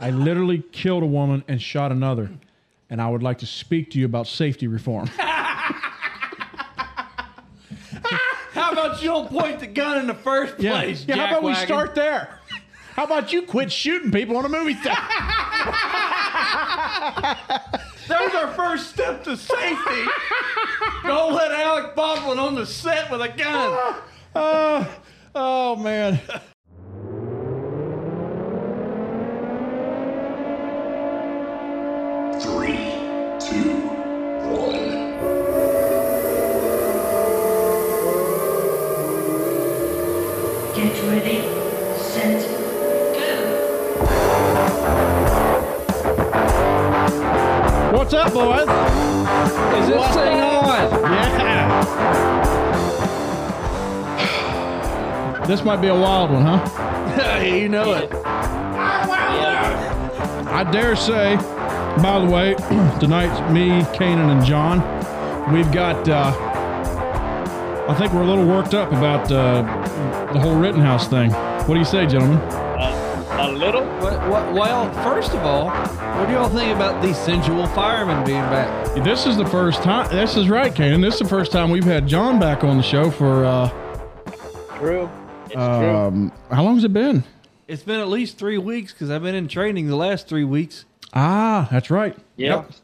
I literally killed a woman and shot another. And I would like to speak to you about safety reform. How about you don't point the gun in the first place? Yeah, how about we jackwagon? start there? How about you quit shooting people on a movie theater? There's our first step to safety. don't let Alec Baldwin on the set with a gun. Uh, oh man. What's? Is this thing on? Yeah. This might be a wild one, huh? you know it. I dare say, by the way, tonight's me, Kanan, and John. We've got, uh, I think we're a little worked up about uh, the whole Rittenhouse thing. What do you say, gentlemen? A little? What, what, well, first of all, what do y'all think about the sensual fireman being back? This is the first time, this is right, Kanan. This is the first time we've had John back on the show for, uh, True. It's true. um, how long has it been? It's been at least three weeks because I've been in training the last three weeks. Ah, that's right. Yeah. It's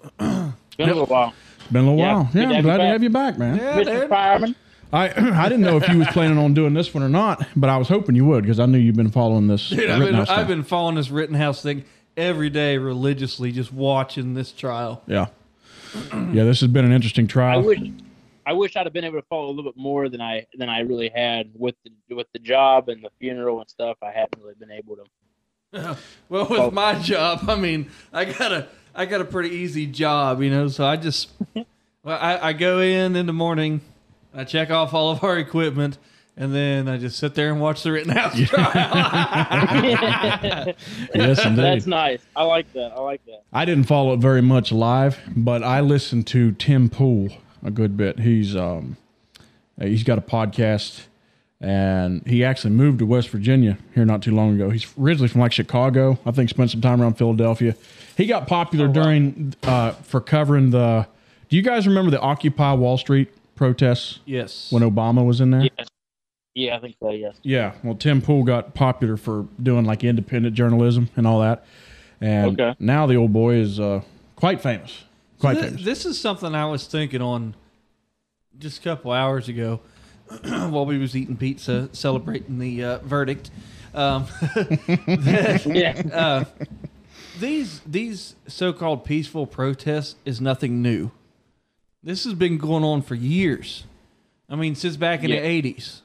been a little while. Been a little Yeah, while. Yeah, I'm glad to have you back, man. Yeah, Mr. Fireman. I I didn't know if you was planning on doing this one or not, but I was hoping you would because I knew you've been following this. Dude, I've been, I've been following this Rittenhouse thing every day religiously, just watching this trial. Yeah. Yeah, this has been an interesting trial. I trial. wish I wish I'd have been able to follow a little bit more than I than I really had with the with the job and the funeral and stuff. I haven't really been able to. Well, with my job, I mean, I got a I got a pretty easy job, you know. So I just well, I, I go in in the morning, I check off all of our equipment, and then I just sit there and watch the Rittenhouse trial. yes, indeed. That's nice. I like that. I like that. I didn't follow it very much live, but I listened to Tim Pool a good bit. He's um he's got a podcast and he actually moved to West Virginia here not too long ago. He's originally from like Chicago. I think spent some time around Philadelphia. He got popular during uh for covering the Do you guys remember the Occupy Wall Street protests yes. when Obama was in there? Yes. Yeah, I think so. Yes. Yeah, well, Tim Pool got popular for doing like independent journalism and all that, and Okay. now the old boy is uh, quite famous. Quite Th- famous. This is something I was thinking on just a couple hours ago while we was eating pizza, celebrating the uh, verdict. Um, Yeah. uh, these these so-called peaceful protests is nothing new. This has been going on for years. I mean, since back in Yeah. the '80s,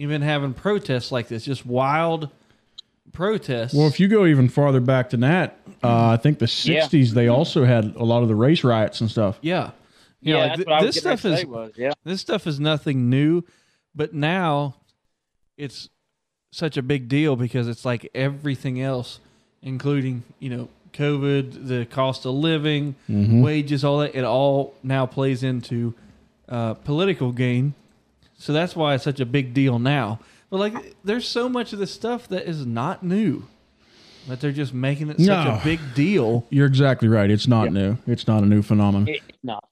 you've been having protests like this, just wild protests. well, if you go even farther back than that, uh, I think the Yeah. '60s they also had a lot of the race riots and stuff. yeah, You Yeah, know, like, that's th- what I was this stuff is say was, yeah. this stuff is nothing new, but now it's such a big deal because it's like everything else, including you know COVID, the cost of living, wages, all that. It all now plays into uh, political gain, so that's why it's such a big deal now. But like, there's so much of this stuff that is not new, but they're just making it such No. a big deal. You're exactly right. It's not new. It's not a new phenomenon. It, it's not.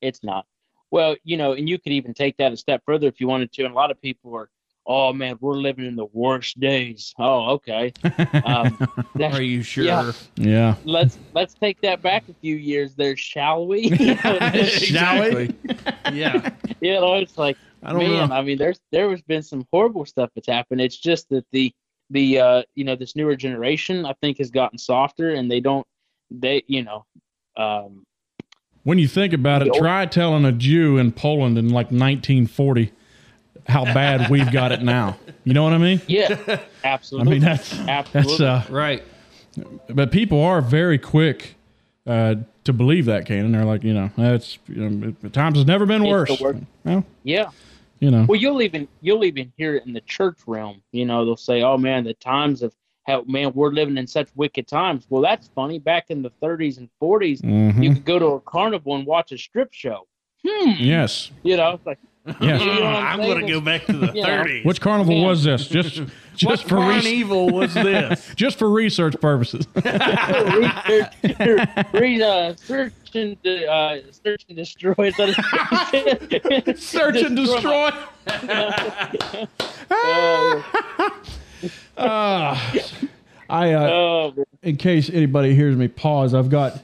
It's not. Well, you know, and you could even take that a step further if you wanted to. And a lot of people are, oh man, we're living in the worst days. Oh, okay. Um, that- Are you sure? Yeah. yeah. let's let's take that back a few years there, shall we? you know, exactly. yeah. you know, it's like I don't man, know. I mean, there's there has been some horrible stuff that's happened. It's just that the the uh you know this newer generation I think has gotten softer and they don't they you know um When you think about it, old- try telling a Jew in Poland in like 1940 how bad we've got it now. You know what I mean? yeah absolutely. I mean that's that's Absolutely. uh, Right. but people are very quick uh, to believe that Canon. They're like, you know, that's you know, the times has never been worse. Well, yeah. you know, well you'll even you'll even hear it in the church realm. You know they'll say oh man the times of how man we're living in such wicked times. Well that's funny. Back in the 30s and 40s Mhm. you could go to a carnival and watch a strip show. Hmm. Yes, you know it's like Yes. You know I'm I'm going to go back to the You know. 30s. Which carnival Man. was this? Just what just for res- carnival was this? just for research purposes. research, read, uh, search and uh, search and destroy. Is that a- Search and destroy. Uh, Ah. I uh, oh, man. in case anybody hears me pause, I've got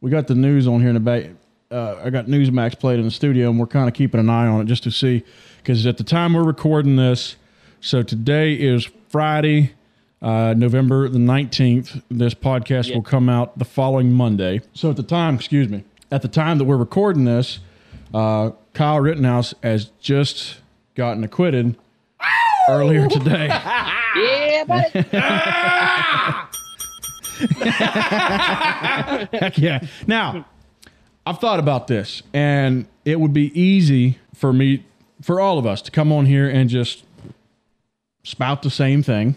we got the news on here in the back. Uh, I got Newsmax played in the studio, and we're kind of keeping an eye on it just to see because at the time we're recording this, so today is Friday, uh, November the nineteenth. This podcast Yeah. will come out the following Monday. So at the time, excuse me, at the time that we're recording this, uh, Kyle Rittenhouse has just gotten acquitted earlier today. yeah, buddy. Heck yeah. Now, I've thought about this, and it would be easy for me, for all of us, to come on here and just spout the same thing,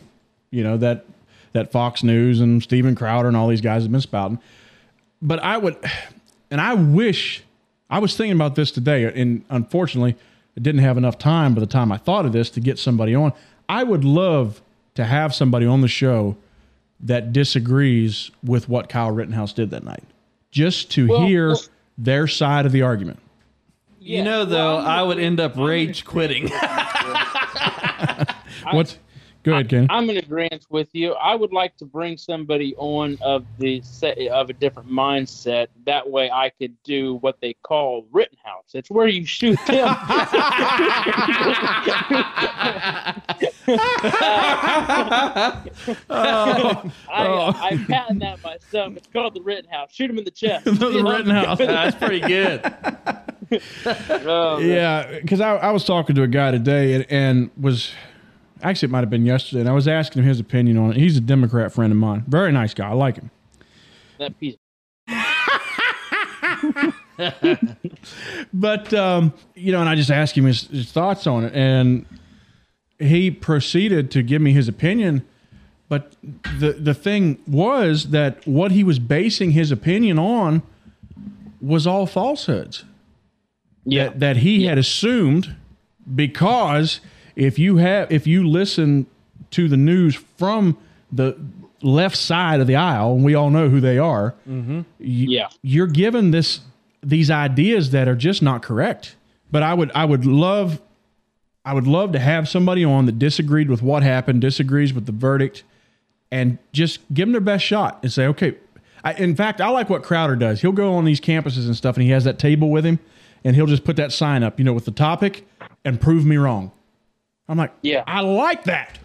you know that that Fox News and Steven Crowder and all these guys have been spouting. But I would, and I wish I was thinking about this today, and unfortunately, I didn't have enough time by the time I thought of this to get somebody on. I would love to have somebody on the show that disagrees with what Kyle Rittenhouse did that night, just to Well, hear well- their side of the argument. You know, though, I would end up rage quitting. What's go ahead, Ken? I'm in agreement with you. I would like to bring somebody on of the set, of a different mindset. That way, I could do what they call Rittenhouse. It's where you shoot them. I, oh. I patent that myself. It's called the Rittenhouse. Shoot them in the chest. the Rittenhouse. That's pretty good. Oh. Yeah, because I, I was talking to a guy today and, and was actually it might have been yesterday, and I was asking him his opinion on it. He's a Democrat friend of mine, very nice guy. I like him. That piece. But um, you know, and I just asked him his, his thoughts on it, and he proceeded to give me his opinion. But the the thing was that what he was basing his opinion on was all falsehoods. Yeah. that, that he had assumed because if you have if you listen to the news from the left side of the aisle and we all know who they are mm-hmm. y- Yeah. you're given this these ideas that are just not correct. But i would i would love i would love to have somebody on that disagreed with what happened disagrees with the verdict and just give them their best shot and say okay. I, in fact i like what crowder does. He'll go on these campuses and stuff and he has that table with him and he'll just put that sign up you know with the topic and prove me wrong i'm like Yeah. i like that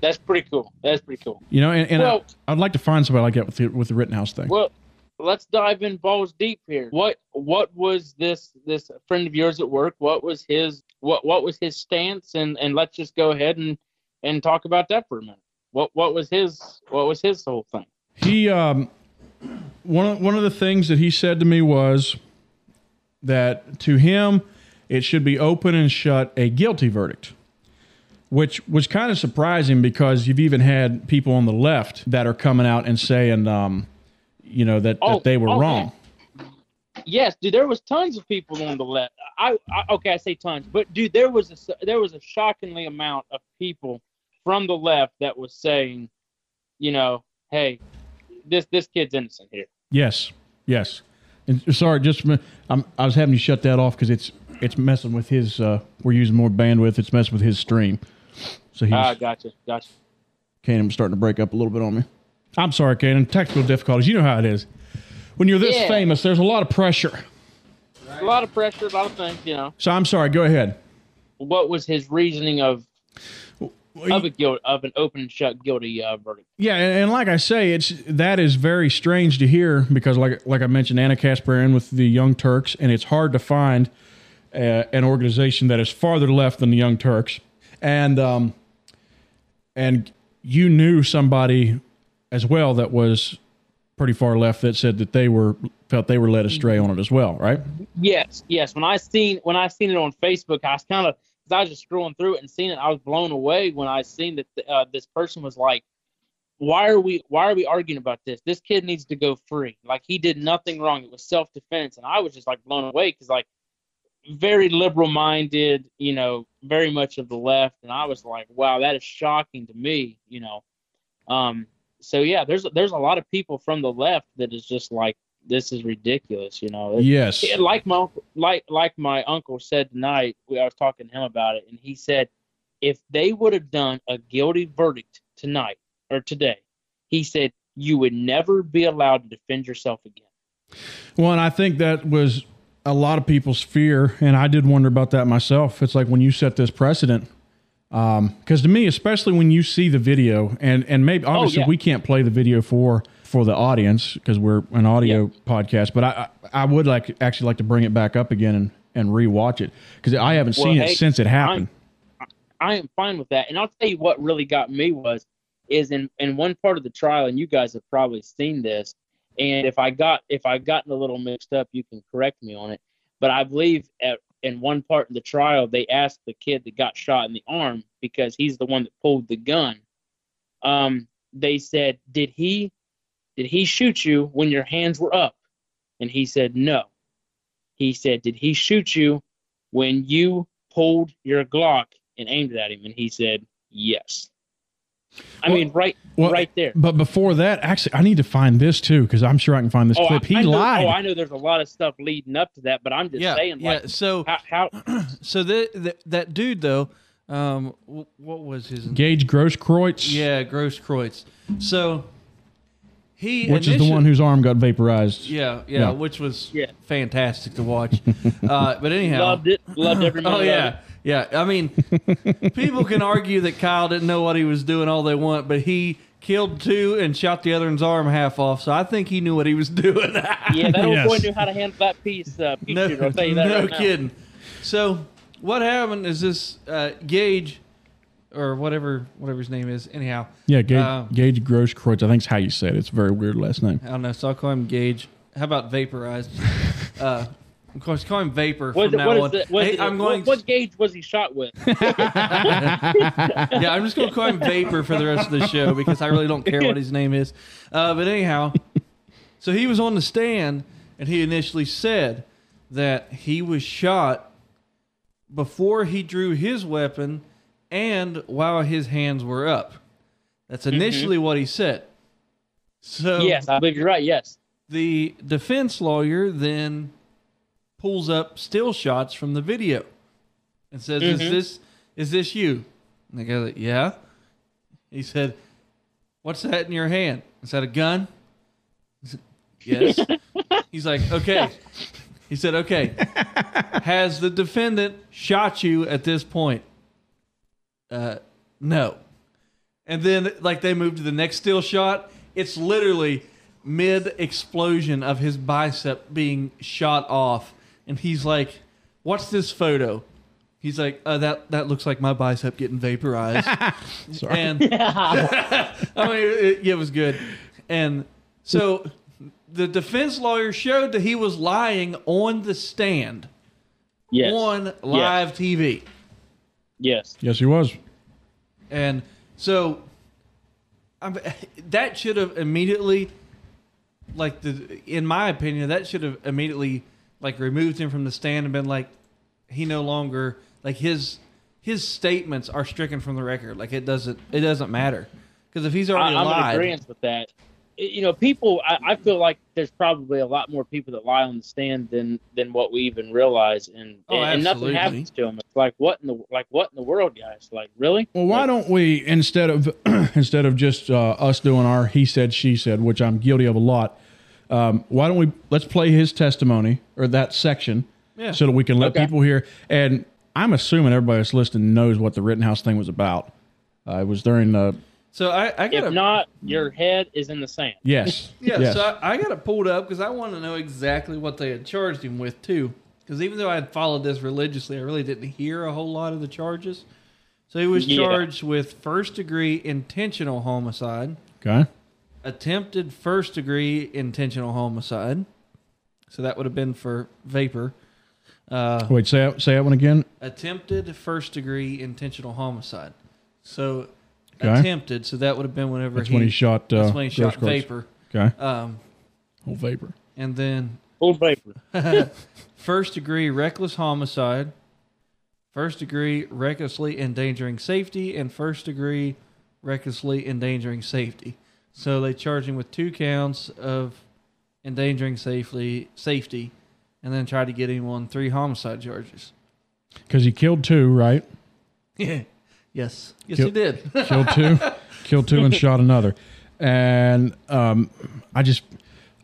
That's pretty cool. That's pretty cool. you know and, and Well- I, i'd like to find somebody like that with the, with the rittenhouse thing Well, let's dive in balls deep here. What what was this this friend of yours at work? What was his what what was his stance? And and let's just go ahead and and talk about that for a minute. What what was his what was his whole thing? He um one of, one of the things that he said to me was that to him it should be open and shut a guilty verdict. Which was kind of surprising because you've even had people on the left that are coming out and saying um you know that, Oh, that they were oh, wrong. Yes, dude. There was tons of people on the left. I, I okay, I say tons, but dude, there was a there was a shockingly amount of people from the left that was saying, you know, hey, this this kid's innocent here. Yes. Yes. And sorry, just I'm, I was having you shut that off because it's it's messing with his. Uh, we're using more bandwidth. It's messing with his stream. So he's Ah, gotcha, gotcha. Canaan starting to break up a little bit on me. I'm sorry, Canaan. Technical difficulties. You know how it is. When you're this Yeah. famous, there's a lot of pressure. A lot of pressure, a lot of things, you know. So I'm sorry. Go ahead. what was his reasoning of of a guilt of an open and shut guilty uh, verdict? Yeah, and, and like I say, it's that is very strange to hear because, like like I mentioned, Ana Kasparian with the Young Turks, and it's hard to find uh, an organization that is farther left than the Young Turks, and um, and you knew somebody as well that was pretty far left that said that they were felt they were led astray on it as well, right? Yes, yes. When I seen when I seen it on Facebook, I was kind of I was just scrolling through it and seeing it. I was blown away when I seen that uh, this person was like, "Why are we Why are we arguing about this? This kid needs to go free. Like he did nothing wrong. It was self defense." And I was just like blown away because like very liberal minded, you know, very much of the left, and I was like, wow, that is shocking to me, you know. Um, so yeah, there's there's a lot of people from the left that is just like, this is ridiculous, you know. Yes. Yeah, like my uncle- like like my uncle said tonight, we, I was talking to him about it, and he said if they would have done a guilty verdict tonight or today, he said you would never be allowed to defend yourself again. Well, and I think that was a lot of people's fear, and I did wonder about that myself. It's like when you set this precedent, um, because to me, especially when you see the video, and and maybe oh, obviously yeah. we can't play the video for for the audience because we're an audio podcast, but I I would like actually like to bring it back up again and and rewatch it because I haven't Well, seen hey, it since it happened. I am fine with that. And I'll tell you what really got me was is in in one part of the trial, and you guys have probably seen this. And if I got if I've gotten a little mixed up, you can correct me on it. But I believe at, in one part of the trial, they asked the kid that got shot in the arm because he's the one that pulled the gun. Um, they said, "Did he did he shoot you when your hands were up?" And he said, "No." He said, "Did he shoot you when you pulled your Glock and aimed it at him?" And he said, "Yes." I Well- mean, right, well, right there. But before that, actually, I need to find this too because I'm sure I can find this Oh, clip. He I know, lied. Oh, I know. There's a lot of stuff leading up to that, but I'm just yeah, saying, yeah. like, So, how, how so that that, that dude though, um, what was his? Gage Grosskreutz, Yeah, Grosskreutz. So he, which is the one whose arm got vaporized. yeah, yeah, Yeah. which was Yeah. fantastic to watch. uh, but anyhow, loved it, loved every minute Oh of yeah, it. Yeah. I mean, people can argue that Kyle didn't know what he was doing all they want, but he killed two and shot the other one's arm half off. So I think he knew what he was doing. Yeah, that old Yes. boy knew how to handle that piece. Uh, piece no, shooter, I'll tell you that no right now. kidding. So what happened is this uh, Gage or whatever whatever his name is. Anyhow, Yeah, Gage, Um, Gage Grosskreutz. I think is how you say it. It's a very weird last name. I don't know. So I'll call him Gage. How about vaporized? uh, of course, call him Vapor What, from now on. Hey, it- I'm what- going. what gauge was he shot with? yeah, I'm just gonna call him Vapor for the rest of the show because I really don't care what his name is. Uh, but anyhow, so he was on the stand and he initially said that he was shot before he drew his weapon and while his hands were up. That's initially what he said. So yes, I believe you're right. Yes. the defense lawyer then pulls up still shots from the video and says, "Is Mhm. this is this you?" And the guy's like, "Yeah." He said, "What's that in your hand? Is that a gun?" Said, yes. He's like, "Okay." He said, "Okay." Has the defendant shot you at this point? Uh, no. And then, like, they move to the next still shot. It's literally mid explosion of his bicep being shot off. And he's like, What's this photo? He's like, uh, that that looks like my bicep getting vaporized. Sorry. and I mean, it, it was good. And so the defense lawyer showed that he was lying on the stand Yes. on live TV. Yes. yes, he was. And so I'm, that should have immediately, like the, in my opinion, that should have immediately like removed him from the stand and been like, he no longer like his his statements are stricken from the record. Like it doesn't it doesn't matter because if he's I, already I'm in agreement with that. You know, people. I, I feel like there's probably a lot more people that lie on the stand than than what we even realize, and Oh, and nothing happens to them. It's like what in the like what in the world, guys? Like really? Well, why Like, don't we instead of instead of just uh, us doing our he said she said, which I'm guilty of a lot. Um, why don't we let's play his testimony or that section Yeah. so that we can let Okay. people hear. And I'm assuming everybody that's listening knows what the Rittenhouse thing was about. Uh, it was during the so I, I got If not, your head is in the sand. yes, Yeah, yes. so I, I got it pulled up because I want to know exactly what they had charged him with too. Because even though I had followed this religiously, I really didn't hear a whole lot of the charges. So he was Yeah. charged with first degree intentional homicide, okay. Attempted first degree intentional homicide. So that would have been for vapor. Uh, Wait, say that, say that one again. attempted first degree intentional homicide. So Okay. attempted. So that would have been whenever That's he, when he shot. Uh, that's when he shot Grosskreutz. vapor. Okay, Um, whole vapor. and then Full vapor. first degree reckless homicide, first degree recklessly endangering safety, and first degree recklessly endangering safety. So they charged him with two counts of endangering safely safety, and then tried to get him on three homicide charges. Because he killed two, right? Yeah. Yes. Yes, Kill- he did. Killed two, killed two, and shot another. And um, I just,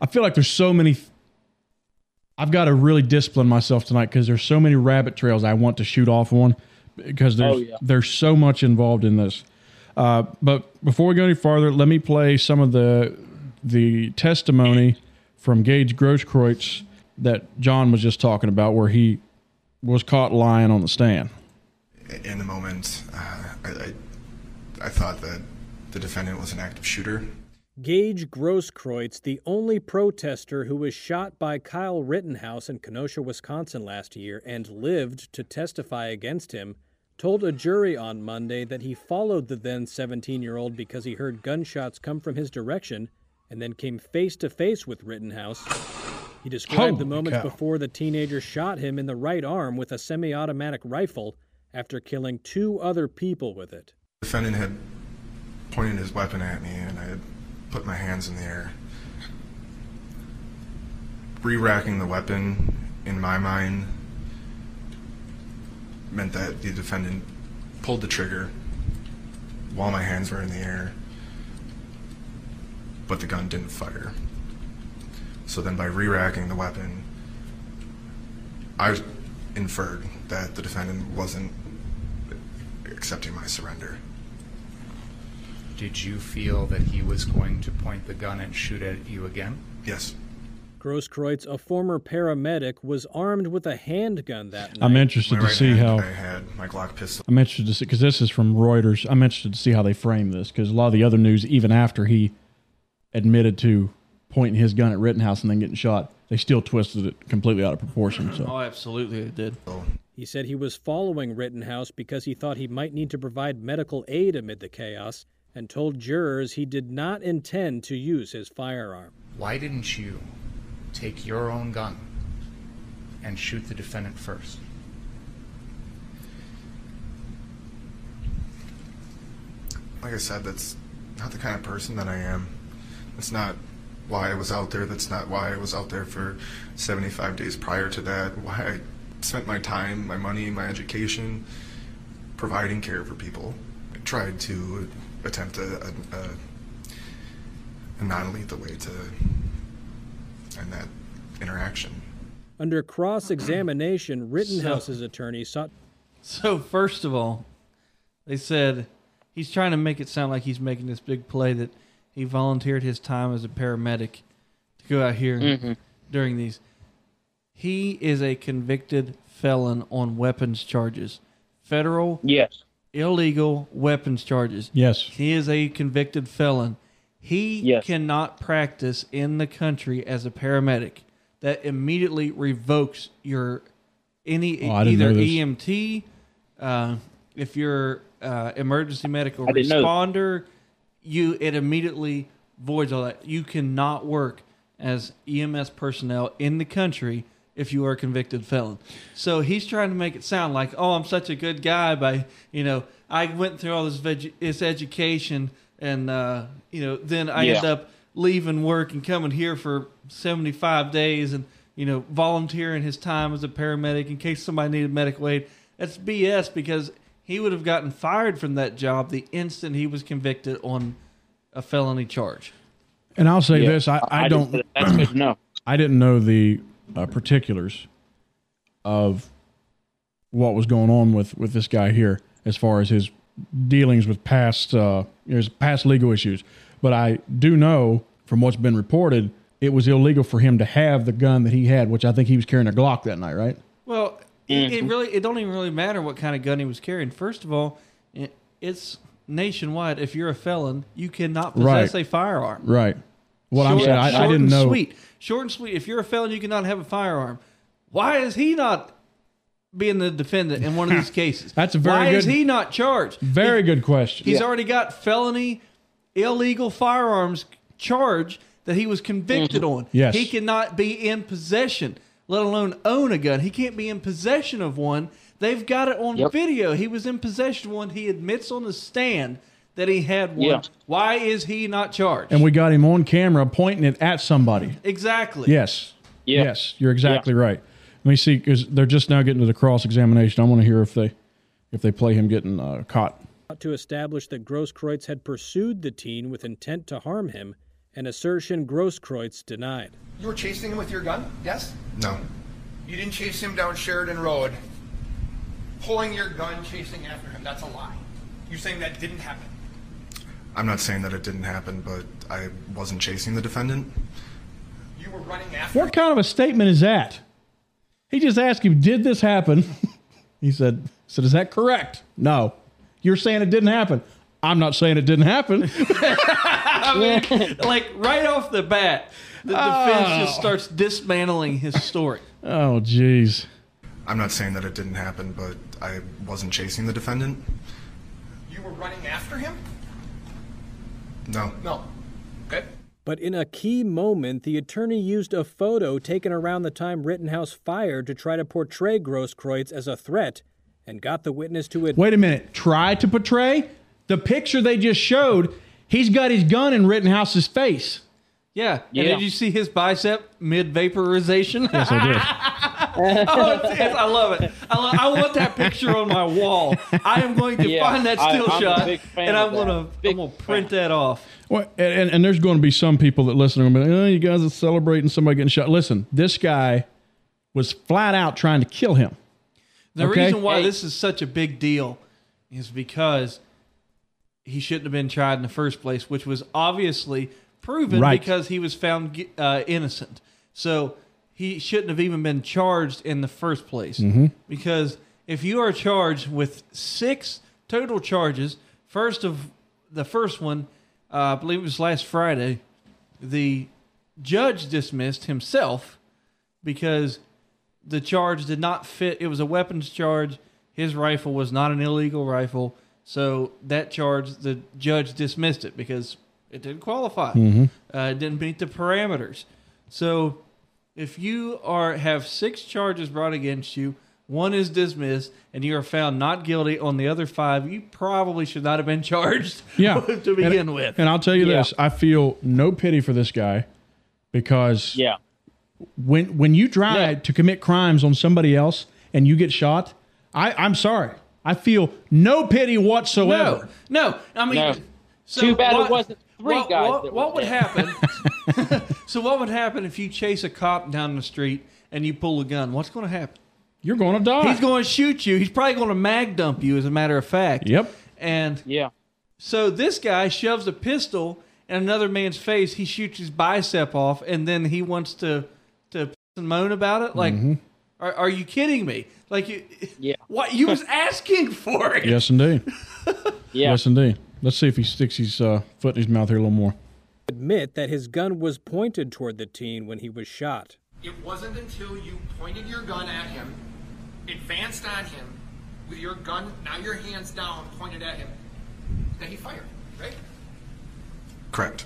I feel like there's so many. I've got to really discipline myself tonight because there's so many rabbit trails I want to shoot off on because there's Oh, yeah. there's so much involved in this. Uh, but before we go any farther, let me play some of the the testimony from Gage Grosskreutz that John was just talking about, where he was caught lying on the stand. in the moment, uh, I, I, I thought that the defendant was an active shooter. Gage Grosskreutz, the only protester who was shot by Kyle Rittenhouse in Kenosha, Wisconsin last year and lived to testify against him, told a jury on Monday that he followed the then 17 year old because he heard gunshots come from his direction and then came face to face with Rittenhouse. He described the Holy moments cow. before the teenager shot him in the right arm with a semi automatic rifle after killing two other people with it. The defendant had pointed his weapon at me, and I had put my hands in the air. Re-racking the weapon, in my mind, meant that the defendant pulled the trigger while my hands were in the air, but the gun didn't fire. So then, by re-racking the weapon, I inferred that the defendant wasn't accepting my surrender. Did you feel that he was going to point the gun and shoot at you again? Yes. Grosskreutz, a former paramedic, was armed with a handgun that night. I'm interested My to right see hand, how. I had my Glock pistol. I'm interested to see because this is from Reuters. I'm interested to see how they frame this because a lot of the other news, even after he admitted to pointing his gun at Rittenhouse and then getting shot, they still twisted it completely out of proportion. So oh, absolutely, it did. He said he was following Rittenhouse because he thought he might need to provide medical aid amid the chaos and told jurors he did not intend to use his firearm. Why didn't you take your own gun and shoot the defendant first? Like I said, that's not the kind of person that I am. That's not why I was out there. That's not why I was out there for 75 days prior to that. Why I spent my time, my money, my education providing care for people. I tried to attempt a, a, a, non lethal way to end that interaction. Under cross examination, Rittenhouse's attorney sought So first of all, they said he's trying to make it sound like he's making this big play that he volunteered his time as a paramedic to go out here Mhm. during these. He is a convicted felon on weapons charges, federal Yes. illegal weapons charges. yes, He is a convicted felon. He Yes. cannot practice in the country as a paramedic. That immediately revokes your any Oh, either. EMT, uh, if you're uh, emergency medical I didn't know that. responder, you it immediately voids all that. You cannot work as EMS personnel in the country if you are a convicted felon. So he's trying to make it sound like, oh, I'm such a good guy by, you know, I went through all this, veg- this education and, uh, you know, then I end up leaving work and coming here for 75 days and, you know, volunteering his time as a paramedic in case somebody needed medical aid. That's BS because he would have gotten fired from that job the instant he was convicted on a felony charge. and I'll say Yeah. this: I, I, just- don't, That's good to know. I didn't know the uh, particulars of what was going on with with this guy here as far as his dealings with past uh, his past legal issues. But I do know from what's been reported, it was illegal for him to have the gun that he had, which I think he was carrying a Glock that night, right? Well, it, it mm-hmm. really it don't even really matter what kind of gun he was carrying. First of all, it's nationwide. If you're a felon, you cannot possess Right. a firearm. Right. What I'm saying, I, I short didn't and know. Sweet, short and sweet. If you're a felon, you cannot have a firearm. Why is he not being the defendant in one of these cases? That's a very Why is good- he not charged? Very good question. He's already got felony illegal firearms charge that he was convicted mm-hmm. on. Yes. He cannot be in possession, let alone own a gun. He can't be in possession of one. They've got it on Yep. video. He was in possession of one. He admits on the stand that he had one. Yeah. Why is he not charged? And we got him on camera pointing it at somebody. exactly. Yes. Yeah. Yes, you're exactly right. Let me see because they're just now getting to the cross examination. I want to hear if they if they play him getting uh, caught. To establish that Grosskreutz had pursued the teen with intent to harm him, an assertion Grosskreutz denied. You were chasing him with your gun? Yes? No. You didn't chase him down Sheridan Road, pulling your gun, chasing after him. That's a lie. You're saying that didn't happen. I'm not saying that it didn't happen, but I wasn't chasing the defendant. You were running after What kind of a statement is that? He just asked him, "Did this happen?" he said, "said Is that correct?" No. You're saying it didn't happen. I'm not saying it didn't happen. I mean, like right off the bat, the ah. defense just starts dismantling his story. oh, jeez. I'm not saying that it didn't happen, but I wasn't chasing the defendant. You were running after him? No. No. Okay. But in a key moment, the attorney used a photo taken around the time Rittenhouse fired to try to portray Grosskreutz as a threat and got the witness to admit. Wait a minute. Try to portray the picture they just showed. He's got his gun in Rittenhouse's face. Yeah. Yeah. And did you see his bicep mid vaporization? Yes, I did. oh, it's, it's- I love it. I, lo- I want that picture on my wall. I am going to Yeah, find that still I'm shot, and I'm gonna. Big I'm gonna print fan. that off. Well, and, and, and there's going to be some people that listen and be like, oh, you guys are celebrating somebody getting shot. Listen, this guy was flat out trying to kill him. The Okay. reason why Hey. this is such a big deal is because he shouldn't have been tried in the first place, which was obviously proven Right. because he was found uh, innocent. So he shouldn't have even been charged in the first place. Mm-hmm. Because if you are charged with six total charges, first of the first one, uh, I believe it was last Friday, the judge dismissed himself because the charge did not fit. It was a weapons charge. His rifle was not an illegal rifle. So that charge, the judge dismissed it because it didn't qualify. Uh, it didn't meet the parameters. So if you are have six charges brought against you, one is dismissed, and you are found not guilty on the other five, you probably should not have been charged Yeah. to begin and, with. And I'll tell you Yeah. this I feel no pity for this guy because Yeah. when when you try Yeah. to commit crimes on somebody else and you get shot, I, I'm sorry. I feel no pity whatsoever. No, no. I mean, No. so Too bad it what- wasn't three what, guys What, that what would happen? so, what would happen if you chase a cop down the street and you pull a gun? What's going to happen? You're going to die. He's going to shoot you. He's probably going to mag dump you, as a matter of fact. Yep. And Yeah. so this guy shoves a pistol in another man's face. He shoots his bicep off, and then he wants to to piss and moan about it. Like, Mm-hmm. are, are you kidding me? Like, you, Yeah. what you was asking for it? Yes, indeed. Yeah. Yes, indeed. Let's see if he sticks his uh, foot in his mouth here a little more. Admit that his gun was pointed toward the teen when he was shot. It wasn't until you pointed your gun at him, advanced on him, with your gun, now your hands down, pointed at him, that he fired, right? Correct.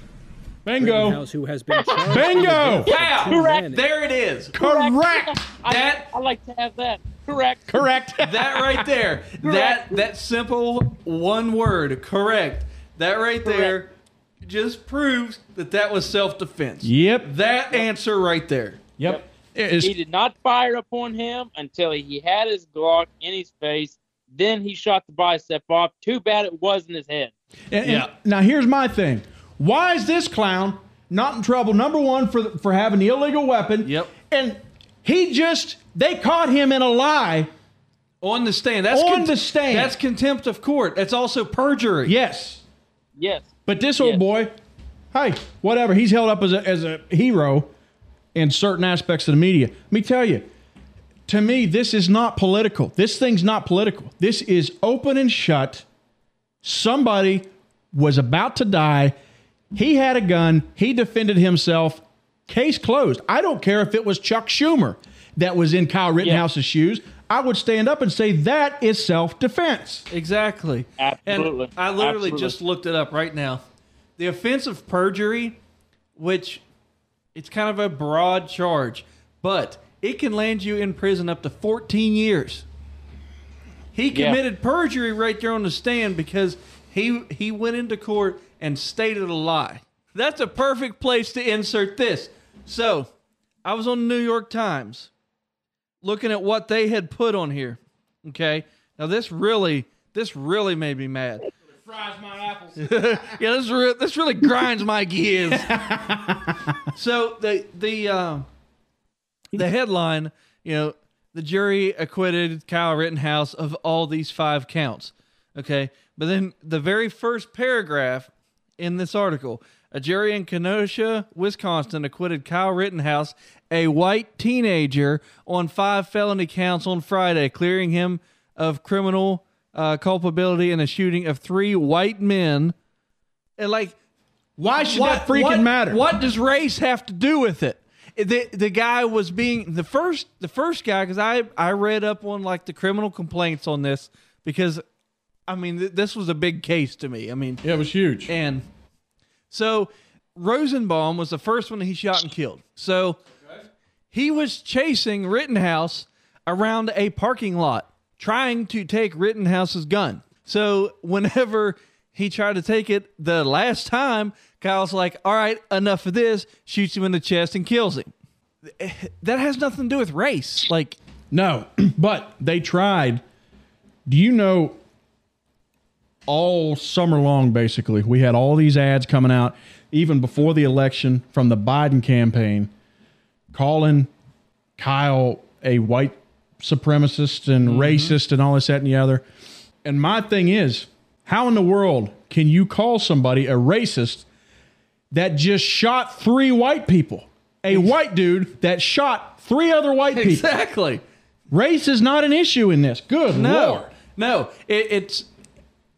Bingo. Rittenhouse, who has been charged Bingo. Yeah, Correct. men. there it is. Correct. That I like to have that. Correct. Correct. that right there. That that simple one word, correct. That right there just proves that that was self defense. Yep. That answer right there. Yep. It's- He did not fire upon him until he had his Glock in his face. Then he shot the bicep off. Too bad it was in his head. And- and Yeah. now here's my thing. Why is this clown not in trouble? Number one for for having the illegal weapon. Yep. And he just they caught him in a lie. On the stand. That's On the stand. That's contempt of court. That's also perjury. Yes. Yes. But this old Yes. boy, hey, whatever. He's held up as a as a hero in certain aspects of the media. Let me tell you. To me, this is not political. This thing's not political. This is open and shut. Somebody was about to die. He had a gun. He defended himself. Case closed. I don't care if it was Chuck Schumer that was in Kyle Rittenhouse's shoes. I would stand up and say that is self defense. Exactly. Absolutely. And I literally Absolutely. just looked it up right now. The offense of perjury, which It's kind of a broad charge, but it can land you in prison up to 14 years. He Yeah. committed perjury right there on the stand because he he went into court and stated a lie. That's a perfect place to insert this. So, I was on the New York Times looking at what they had put on here. Okay. Now this really this really made me mad. Fries my apples. yeah, this re- this really grinds my gears. so the the uh, the headline, you know, the jury acquitted Kyle Rittenhouse of all these five counts. Okay, but then the very first paragraph in this article, a jury in Kenosha, Wisconsin, acquitted Kyle Rittenhouse, a white teenager, on five felony counts on Friday, clearing him of criminal uh, culpability in a shooting of three white men. And like, Why should that freaking what- matter? What does race have to do with it? The the guy was being the first the first guy because I I read up on like the criminal complaints on this because I mean th- this was a big case to me. I mean Yeah, it was huge. and so Rosenbaum was the first one that he shot and killed. So he was chasing Rittenhouse around a parking lot, trying to take Rittenhouse's gun. So whenever he tried to take it the last time, Kyle's like, all right, enough of this, shoots him in the chest and kills him. That has nothing to do with race. Like, No, but they tried. Do you know all summer long, basically, we had all these ads coming out, even before the election from the Biden campaign, calling Kyle a white supremacist and mm-hmm. racist and all this, that, and the other. And my thing is, how in the world can you call somebody a racist that just shot three white people? A white dude that shot three other white people. exactly. Race is not an issue in this. Good No, lord. no, it, it's.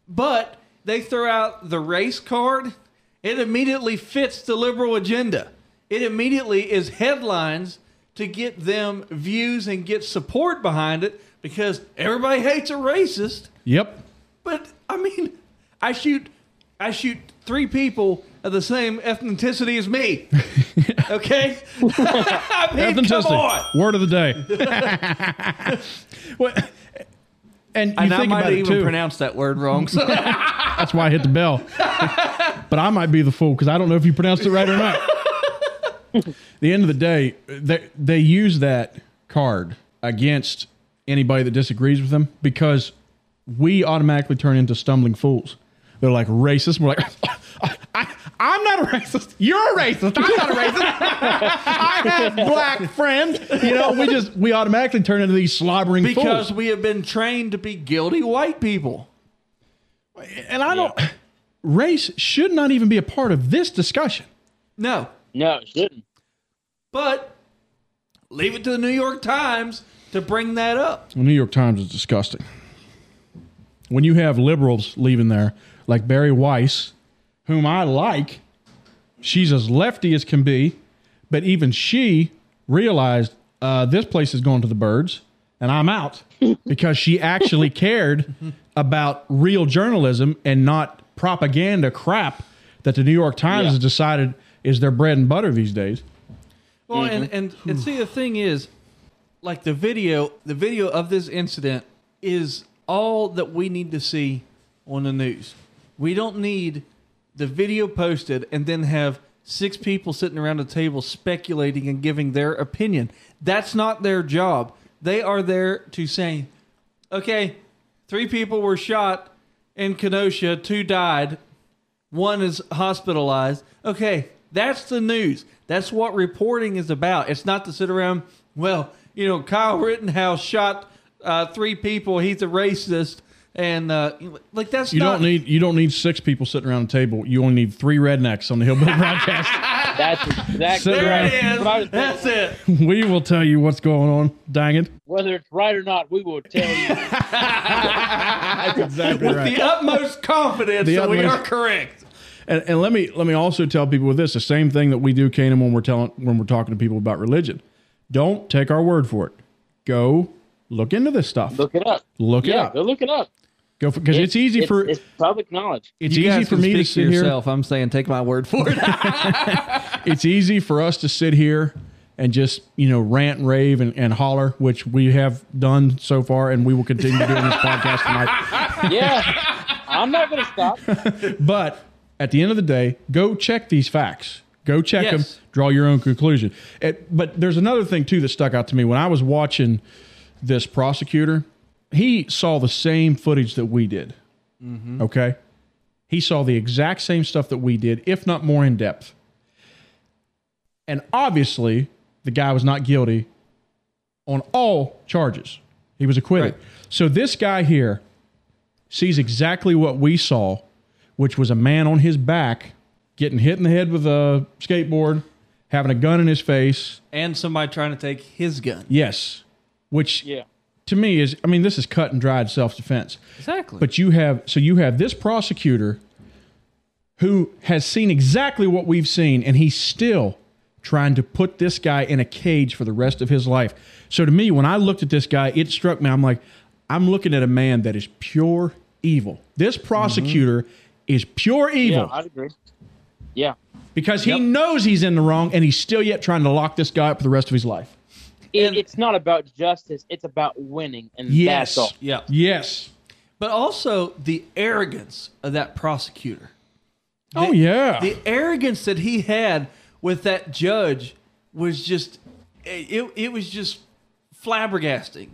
But they throw out the race card. It immediately fits the liberal agenda. It immediately is headlines to get them views and get support behind it because everybody hates a racist. Yep. But I mean, I shoot, I shoot three people of the same ethnicity as me. Okay, I mean, come on. Word of the day. Well, and you And I might about it even too. pronounce that word wrong. So. That's why I hit the bell. but I might be the fool because I don't know if you pronounced it right or not. The end of the day, they they use that card against anybody that disagrees with them because we automatically turn into stumbling fools. They're like racist. We're like, I, I'm not a racist. You're a racist. I'm not a racist. I have black friends. You know, we just we automatically turn into these slobbering because fools. we have been trained to be guilty white people. And I don't. Race should not even be a part of this discussion. No, No, it shouldn't. but leave it to the New York Times to bring that up. The New York Times is disgusting. When you have liberals leaving there, like Bari Weiss, whom I like, she's as lefty as can be, but even she realized uh, this place is going to the birds, and I'm out because she actually cared about real journalism and not propaganda crap that the New York Times Yeah. has decided is their bread and butter these days. Well, and, mm-hmm. and and see the thing is, like the video, the video of this incident is all that we need to see on the news. We don't need the video posted and then have six people sitting around a table speculating and giving their opinion. That's not their job. They are there to say, okay, three people were shot in Kenosha, two died, one is hospitalized. Okay, that's the news. That's what reporting is about. It's not to sit around, well, you know, Kyle Rittenhouse shot uh, three people. He's a racist. And uh, like that's You not, don't need you don't need six people sitting around a table. You only need three rednecks on the Hillbilly Broadcast. That's exactly Sit There around. it is. What I was That's it. we will tell you what's going on. Dang it! Whether it's right or not, we will tell you. That's exactly With the utmost confidence The that we are correct. And, and let me let me also tell people with this the same thing that we do, Canaan, when we're telling when we're talking to people about religion. Don't take our word for it. Go look into this stuff. Look it up. Look it yeah, up. go look it up. Go because it's, easy for it's public knowledge. it's You easy for me to speak sit here. yourself. I'm saying take my word for it. it's easy for us to sit here and just you know rant and rave and, and holler, which we have done so far, and we will continue doing this podcast tonight. Yeah, I'm not going to stop. But at the end of the day, go check these facts. Go check Yes. them. Draw your own conclusion. It, but there's another thing too that stuck out to me when I was watching this prosecutor. He saw the same footage that we did. Mm-hmm. Okay, he saw the exact same stuff that we did, if not more in depth. And obviously, the guy was not guilty on all charges. He was acquitted. Right. So this guy here sees exactly what we saw, which was a man on his back getting hit in the head with a skateboard, having a gun in his face. and somebody trying to take his gun. Yes. Which Yeah. to me is I mean this is cut and dried self-defense. Exactly. But you have so you have this prosecutor who has seen exactly what we've seen and he's still trying to put this guy in a cage for the rest of his life. So to me when I looked at this guy it struck me I'm like I'm looking at a man that is pure evil. This prosecutor mm-hmm. Is pure evil Yeah, I'd agree. Yeah. because he knows he's in the wrong and he's still yet trying to lock this guy up for the rest of his life. It, it's not about justice. It's about winning, and Yes. that's all. yeah. Yes. But also the arrogance of that prosecutor. oh yeah. The arrogance that he had with that judge was just it, it was just flabbergasting.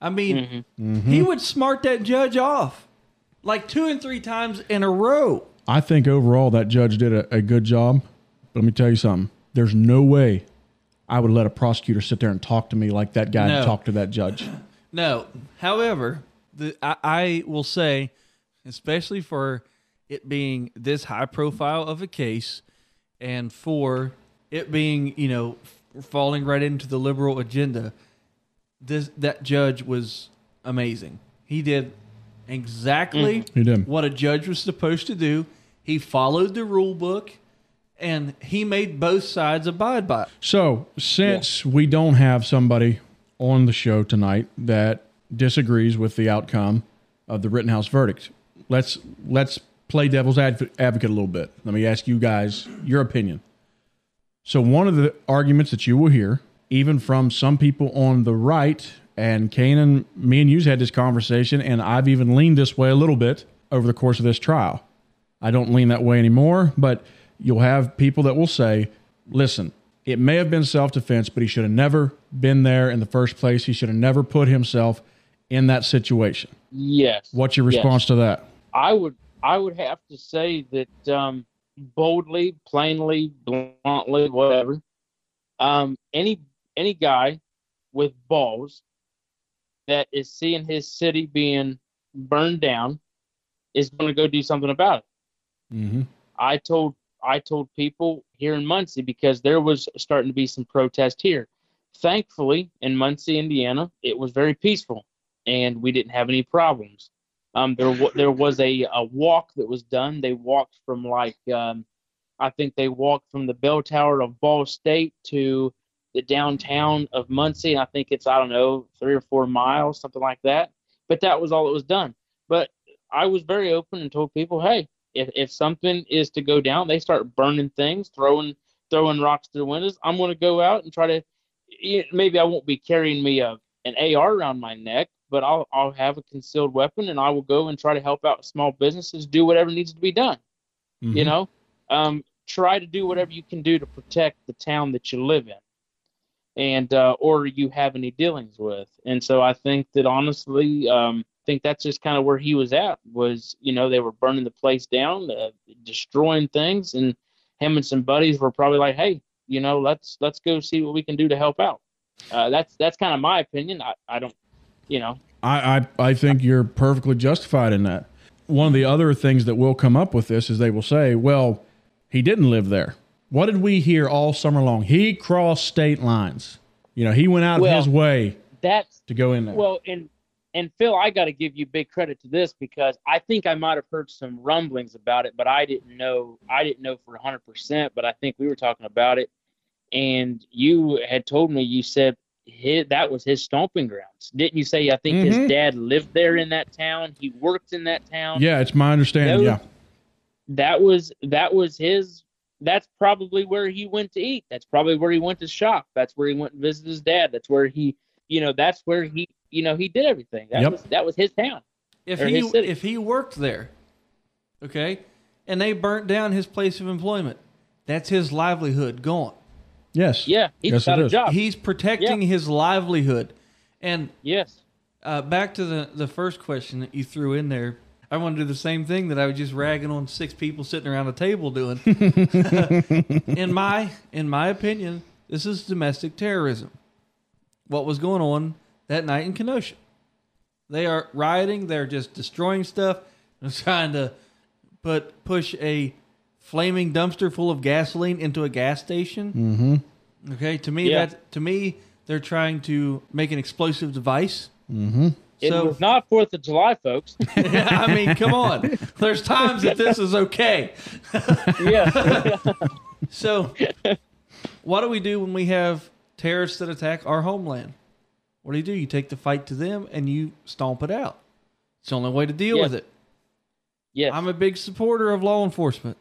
I mean, mm-hmm. Mm-hmm. he would smart that judge off like two and three times in a row. I think overall that judge did a, a good job. But let me tell you something. There's no way I would let a prosecutor sit there and talk to me like that guy No. talked to that judge. No, however, the I, I will say, especially for it being this high profile of a case, and for it being you know falling right into the liberal agenda, this that judge was amazing. He did exactly mm-hmm. He did. what a judge was supposed to do. He followed the rule book, and he made both sides abide by it. So, since we don't have somebody on the show tonight that disagrees with the outcome of the Rittenhouse verdict, let's let's play devil's adv- advocate a little bit. Let me ask you guys your opinion. So, one of the arguments that you will hear, even from some people on the right, and Kane and me and you's had this conversation, and I've even leaned this way a little bit over the course of this trial. I don't lean that way anymore, but you'll have people that will say, listen, it may have been self defense, but he should have never been there in the first place. He should have never put himself in that situation. Yes. What's your Yes. response to that? I would I would have to say that um, boldly, plainly, bluntly, whatever. Um, any any guy with balls that is seeing his city being burned down is going to go do something about it. Mm-hmm. I told I told people here in Muncie because there was starting to be some protest here. Thankfully, in Muncie, Indiana, it was very peaceful, and we didn't have any problems. Um, there wa- there was a, a walk that was done. They walked from like um, I think they walked from the bell tower of Ball State to the downtown of Muncie. I think it's I don't know three or four miles, something like that. But that was all that was done. But I was very open and told people, hey, if if something is to go down, they start burning things, throwing throwing rocks through windows. I'm going to go out and try to. Maybe I won't be carrying me a an AR around my neck, but I'll I'll have a concealed weapon and I will go and try to help out small businesses do whatever needs to be done. Mm-hmm. You know, um, try to do whatever you can do to protect the town that you live in, and uh, or you have any dealings with. And so I think that honestly, um, I think that's just kind of where he was at. Was you know they were burning the place down, uh, destroying things, and him and some buddies were probably like, hey, you know, let's let's go see what we can do to help out. Uh, that's that's kind of my opinion. I, I don't, you know, I, I, I think you're perfectly justified in that. One of the other things that will come up with this is they will say, well, he didn't live there. What did we hear all summer long? He crossed state lines. You know, he went out Well, of his way that's to go in there. Well, and and Phil, I got to give you big credit to this because I think I might have heard some rumblings about it, but I didn't know. I didn't know for 100. percent But I think we were talking about it, and you had told me. You said his, that was his stomping grounds, didn't you? Say I think Mhm. his dad lived there in that town. He worked in that town. yeah, it's my understanding. Those- yeah. that was that was his that's probably where he went to eat. That's probably where he went to shop. That's where he went and visited his dad. That's where he, you know, that's where he, you know, he did everything. That Yep. was that was his town. if he if he worked there, okay, and they burnt down his place of employment, that's his livelihood gone. Yes. Yeah, he's Yes, got a is. job. He's protecting his livelihood. And yes. uh, back to the the first question that you threw in there. I want to do the same thing that I was just ragging on six people sitting around a table doing. in my in my opinion, this is domestic terrorism. What was going on that night in Kenosha? They are rioting. They're just destroying stuff. They're trying to put push a flaming dumpster full of gasoline into a gas station. Mm-hmm. Okay, to me Yeah. that to me they're trying to make an explosive device. Mm-hmm. It So- was not Fourth of July, folks. I mean, come on. There's times that this is okay. yeah. So, what do we do when we have terrorists that attack our homeland? What do you do? You take the fight to them and you stomp it out. It's the only way to deal Yes. with it. Yes. I'm a big supporter of law enforcement.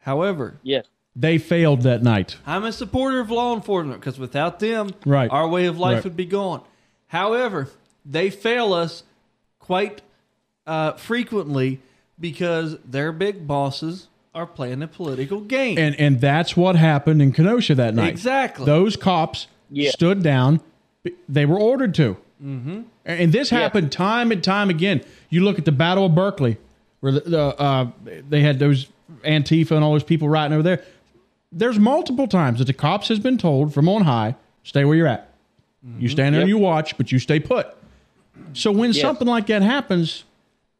However, yes. They failed that night. I'm a supporter of law enforcement because without them, Right. our way of life Right. would be gone. However, they fail us quite uh, frequently because their big bosses are playing a political game. And and that's what happened in Kenosha that night. Exactly. Those cops Yeah. stood down. They were ordered to. Mm-hmm. And this happened time and time again. You look at the Battle of Berkeley, where the, the uh, they had those Antifa and all those people riding over there. There's multiple times that the cops has been told from on high, stay where you're at. You stand there and you watch, but you stay put. So when Yes. something like that happens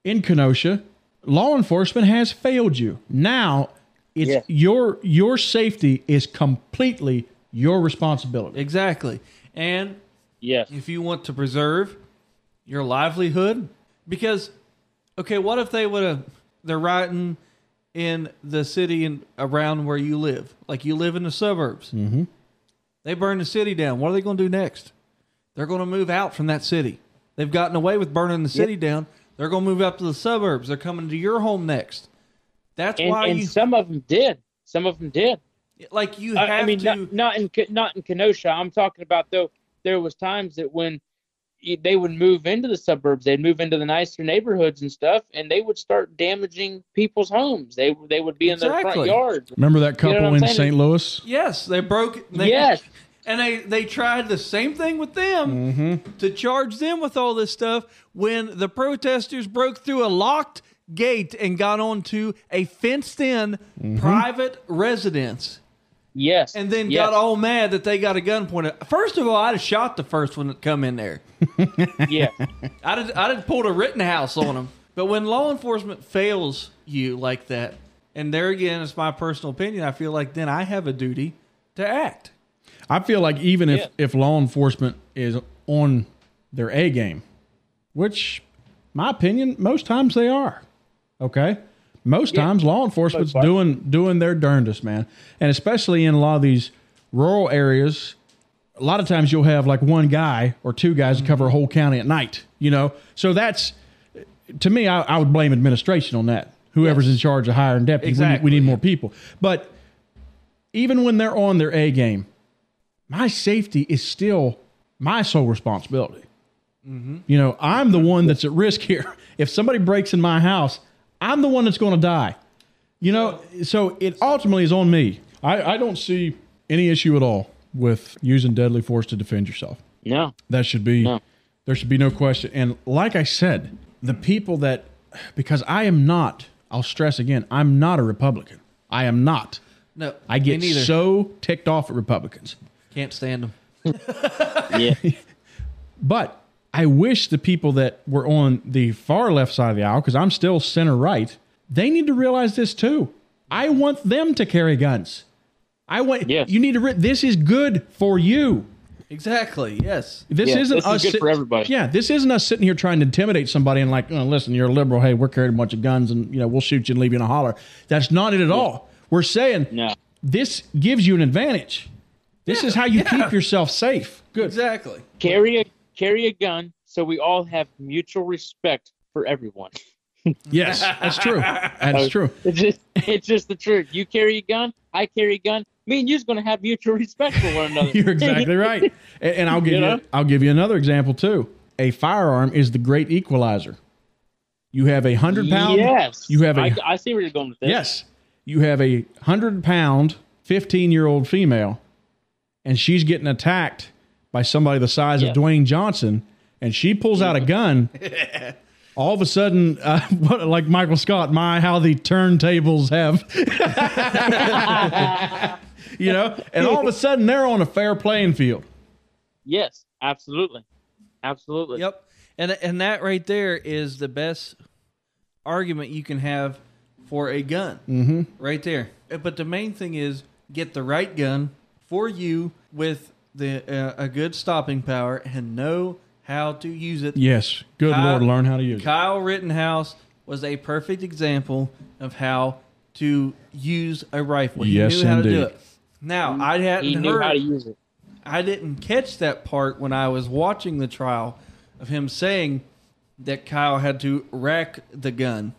in Kenosha, law enforcement has failed you. Now it's Yes. your your safety is completely your responsibility. Exactly. And Yes. if you want to preserve your livelihood, because, okay, what if they would have, they're riding in the city and around where you live, like you live in the suburbs. Mm-hmm. They burn the city down. What are they going to do next? They're going to move out from that city. They've gotten away with burning the city down. They're going to move up to the suburbs. They're coming to your home next. That's And, why and you some of them did. Some of them did. like you have I, I mean, to. not, not in not in Kenosha. I'm talking about though. There was times that when they would move into the suburbs, they'd move into the nicer neighborhoods and stuff, and they would start damaging people's homes. They they would be in their front Exactly. yards. Remember that You know couple in? St. Louis? Yes, they broke. They, Yes. And they they tried the same thing with them mm-hmm. to charge them with all this stuff when the protesters broke through a locked gate and got onto a fenced-in mm-hmm. private residence. Yes. And then yes. got all mad that they got a gun pointed. First of all, I'd have shot the first one that come in there. yeah. I'd have, I'd have pulled a Rittenhouse on them. But when law enforcement fails you like that, and there again, it's my personal opinion, I feel like then I have a duty to act. I feel like even if, Yeah. if law enforcement is on their A game, which my opinion, most times they are. Okay? Most times law enforcement's doing doing their darndest, man. And especially in a lot of these rural areas, a lot of times you'll have like one guy or two guys to cover a whole county at night, you know? So that's to me, I, I would blame administration on that. Whoever's in charge of hiring deputies, we we, need more people. But even when they're on their A game, my safety is still my sole responsibility. You know, I'm the one that's at risk here. If somebody breaks in my house, I'm the one that's going to die. You know, so it ultimately is on me. I, I don't see any issue at all with using deadly force to defend yourself. No. That should be No. there should be no question. And like I said, the people that because I am not, I'll stress again, I'm not a Republican. I am not. No, I get so ticked off at Republicans. Can't stand them. Yeah. But I wish the people that were on the far left side of the aisle, because I'm still center right, they need to realize this too. I want them to carry guns. I want Yes. you need to. Re- this is good for you. Exactly. Yes. This Yeah, isn't this is us. good sit- for everybody. Yeah, this isn't us sitting here trying to intimidate somebody and like, oh, listen, you're a liberal. Hey, we're carrying a bunch of guns and you know we'll shoot you and leave you in a holler. That's not it at all. We're saying No. this gives you an advantage. This is how you keep yourself safe. Good. Exactly. Carry a carry a gun so we all have mutual respect for everyone. Yes, that's true. That's true. It's just it's just the truth. You carry a gun, I carry a gun. Me and you's gonna have mutual respect for one another. You're exactly right. And, and I'll give you, You? I'll give you another example too. A firearm is the great equalizer. You have a hundred pound. Yes. You have a I, I see where you're going with this. yes. You have a hundred pound, fifteen year old female, and she's getting attacked by somebody the size Yeah. of Dwayne Johnson, and she pulls out a gun. All of a sudden, uh, what, like Michael Scott, my how the turntables have, you know, and all of a sudden they're on a fair playing field. Yes, absolutely, absolutely. Yep. And and that right there is the best argument you can have for a gun. Mm-hmm. Right there. But the main thing is get the right gun for you with the uh, a good stopping power and know how to use it. Yes, good Kyle- Lord, learn how to use it. Kyle Rittenhouse was a perfect example of how to use a rifle. He Yes, knew how to do indeed. it. Now, I hadn't He knew heard how to use it. I didn't catch that part when I was watching the trial of him saying that Kyle had to rack the gun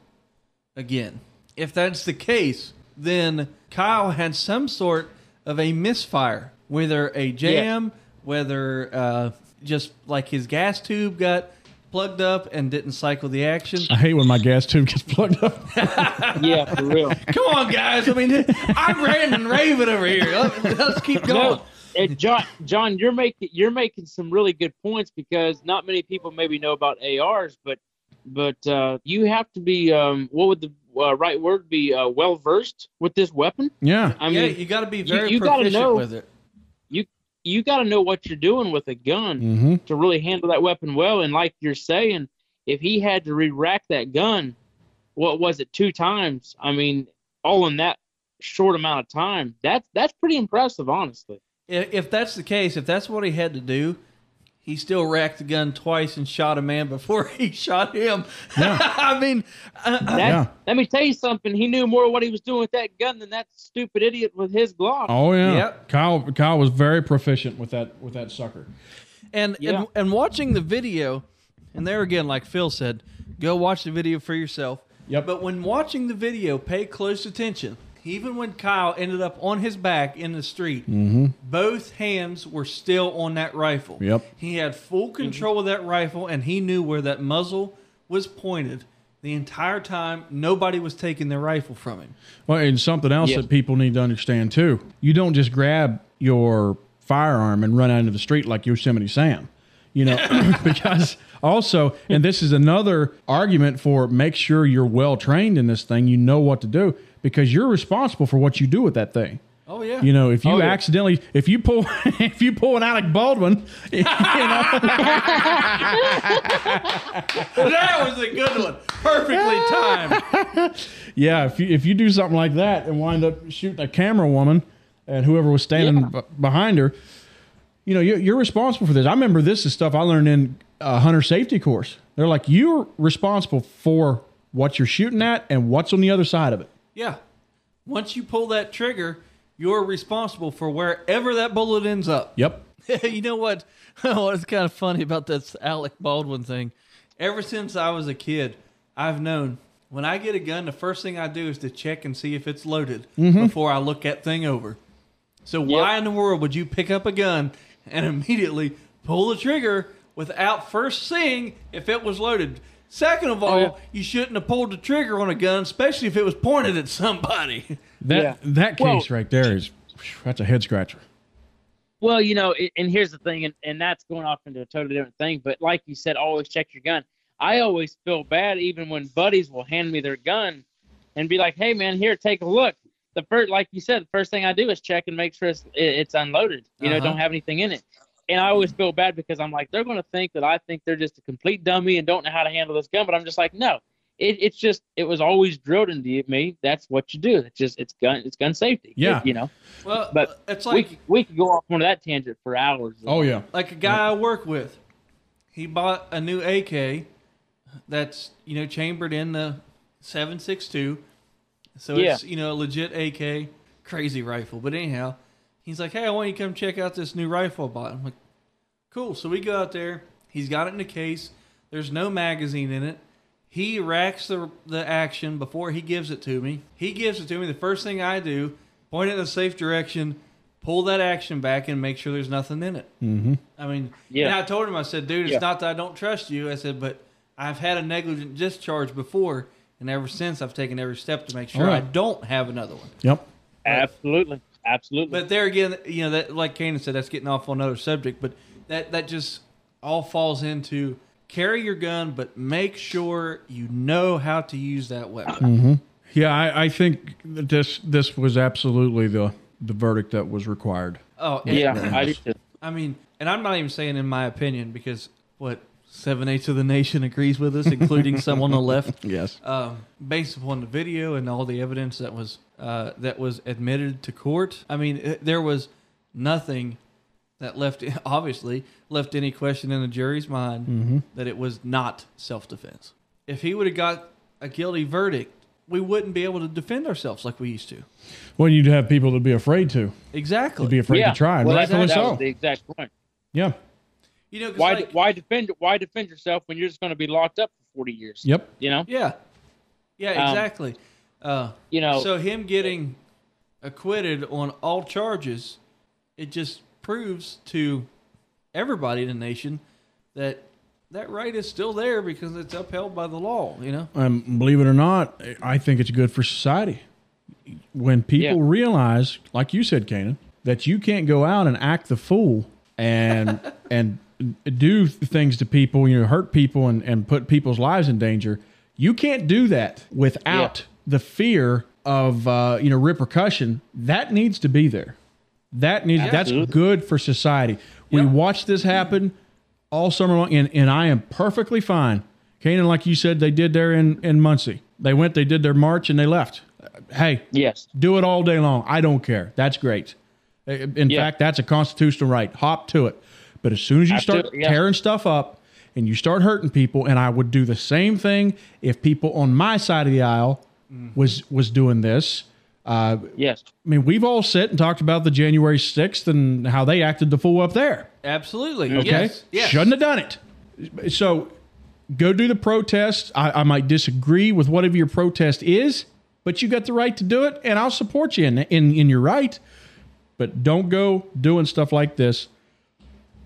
again. If that's the case, then Kyle had some sort of a misfire, whether a jam, whether uh, just like his gas tube got plugged up and didn't cycle the action. I hate when my gas tube gets plugged up. Yeah, for real. Come on, guys! I mean, I'm ranting and raving over here. Let- Let's keep going. No, and John, John, you're making you're making some really good points because not many people maybe know about ARs, but but uh, you have to be um, what would the uh, right word be? Uh, well versed with this weapon. Yeah, I yeah, you got to be you- very you gotta proficient know- with it. you you got to know what you're doing with a gun hmm to really handle that weapon well. And like you're saying, if he had to re-rack that gun, what was it two times? I mean, all in that short amount of time. That's that's pretty impressive, honestly. if, if that's the case, if that's what he had to do, he still racked the gun twice and shot a man before he shot him. I mean, uh, uh, That, Yeah. Let me tell you something. He knew more what he was doing with that gun than that stupid idiot with his Glock. Oh yeah. Yep. Kyle Kyle was very proficient with that with that sucker. and, Yeah. and and watching the video, and there again, like Phil said, go watch the video for yourself. Yep. But when watching the video, pay close attention. Even when Kyle ended up on his back in the street, mm-hmm. both hands were still on that rifle. Yep. He had full control of that rifle, and he knew where that muzzle was pointed the entire time. Nobody was taking their rifle from him. Well, and something else Yes. that people need to understand too. You don't just grab your firearm and run out into the street like Yosemite Sam. You know, because also, and this is another argument for make sure you're well trained in this thing. You know what to do because you're responsible for what you do with that thing. Oh yeah. You know, if you Oh, yeah. accidentally, if you pull, if you pull an Alec Baldwin, you know, that was a good one. Perfectly timed. Yeah, if you if you do something like that and wind up shooting a camera woman and whoever was standing Yeah. b- behind her, you know you're, you're responsible for this. I remember this is stuff I learned in a hunter safety course. They're like you're responsible for what you're shooting at and what's on the other side of it. Yeah. Once you pull that trigger, you're responsible for wherever that bullet ends up. Yep. you know what? What's kind of funny about this Alec Baldwin thing? Ever since I was a kid, I've known when I get a gun, the first thing I do is to check and see if it's loaded mm-hmm. before I look that thing over. So why in the world would you pick up a gun and immediately pull the trigger without first seeing if it was loaded? Second of all, oh, yeah. you shouldn't have pulled the trigger on a gun, especially if it was pointed at somebody. That Yeah. that Well- case right there is that's a head scratcher. Well, you know, and here's the thing, and, and that's going off into a totally different thing. But like you said, always check your gun. I always feel bad even when buddies will hand me their gun and be like, "Hey, man, here, take a look." The first, like you said, the first thing I do is check and make sure it's, it's unloaded. You know, Uh-huh. don't have anything in it. And I always feel bad because I'm like, they're going to think that I think they're just a complete dummy and don't know how to handle this gun. But I'm just like, no, it, it's just it was always drilled into me. That's what you do. It's just it's gun it's gun safety. Yeah. you know. Well, But it's we like c- we could go off on one of that tangent for hours. Oh yeah. like a guy I work with. He bought a new AK that's you know chambered in the seven six two, so it's you know a legit AK, crazy rifle. But anyhow, he's like, "Hey, I want you to come check out this new rifle I bought." I'm like, "Cool." So we go out there. He's got it in a case. There's no magazine in it. He racks the the action before he gives it to me. He gives it to me. The first thing I do, point it in a safe direction, pull that action back, and make sure there's nothing in it. Mm-hmm. I mean, Yeah. And I told him, I said, dude, it's Yeah. not that I don't trust you. I said, but I've had a negligent discharge before, and ever since I've taken every step to make sure I don't have another one. Yep. Absolutely, absolutely. But there again, you know, that like Kanan said, that's getting off on another subject. But that that just all falls into carry your gun, but make sure you know how to use that weapon. Mm-hmm. Yeah, I, I think this this was absolutely the the verdict that was required. Oh, yeah, I. I mean, and I'm not even saying in my opinion because what seven eighths of the nation agrees with us, including some on the left. Yes. Um, based upon the video and all the evidence that was uh, that was admitted to court, I mean, it, there was nothing that left obviously left any question in the jury's mind Mhm. that it was not self defense. If he would have got a guilty verdict, we wouldn't be able to defend ourselves like we used to. Well, you'd have people that'd be afraid to. Exactly. They'd be afraid yeah. to try, well, that, rightfully that so. the exact point. yeah. You know, 'cause Why like- why defend why defend yourself when you're just going to be locked up for 40 years? Yep. You know. Yeah. Yeah, Um, exactly. uh, you know- so him getting acquitted on all charges, it just proves to everybody in the nation that that right is still there because it's upheld by the law. You know. Um, believe it or not, I think it's good for society. When people Yeah. realize, like you said, Kanan, that you can't go out and act the fool and and do things to people, you know, hurt people and, and put people's lives in danger. You can't do that without the fear of uh, you know repercussion. That needs to be there. That needs that's good for society. We watched this happen all summer long, and, and I am perfectly fine. Canaan, like you said, they did there in, in Muncie. They went, they did their march, and they left. Hey, yes, do it all day long. I don't care. That's great. In Yeah. fact, that's a constitutional right. Hop to it. But as soon as you start Absolutely, yeah. tearing stuff up and you start hurting people, and I would do the same thing if people on my side of the aisle was was doing this. Uh, yes. I mean, we've all sit and talked about the January 6th and how they acted the fool up there. Absolutely. Okay. Yes. Yes. Shouldn't have done it. So go do the protest. I, I might disagree with whatever your protest is, but you got the right to do it, and I'll support you in, in, in your right. But don't go doing stuff like this.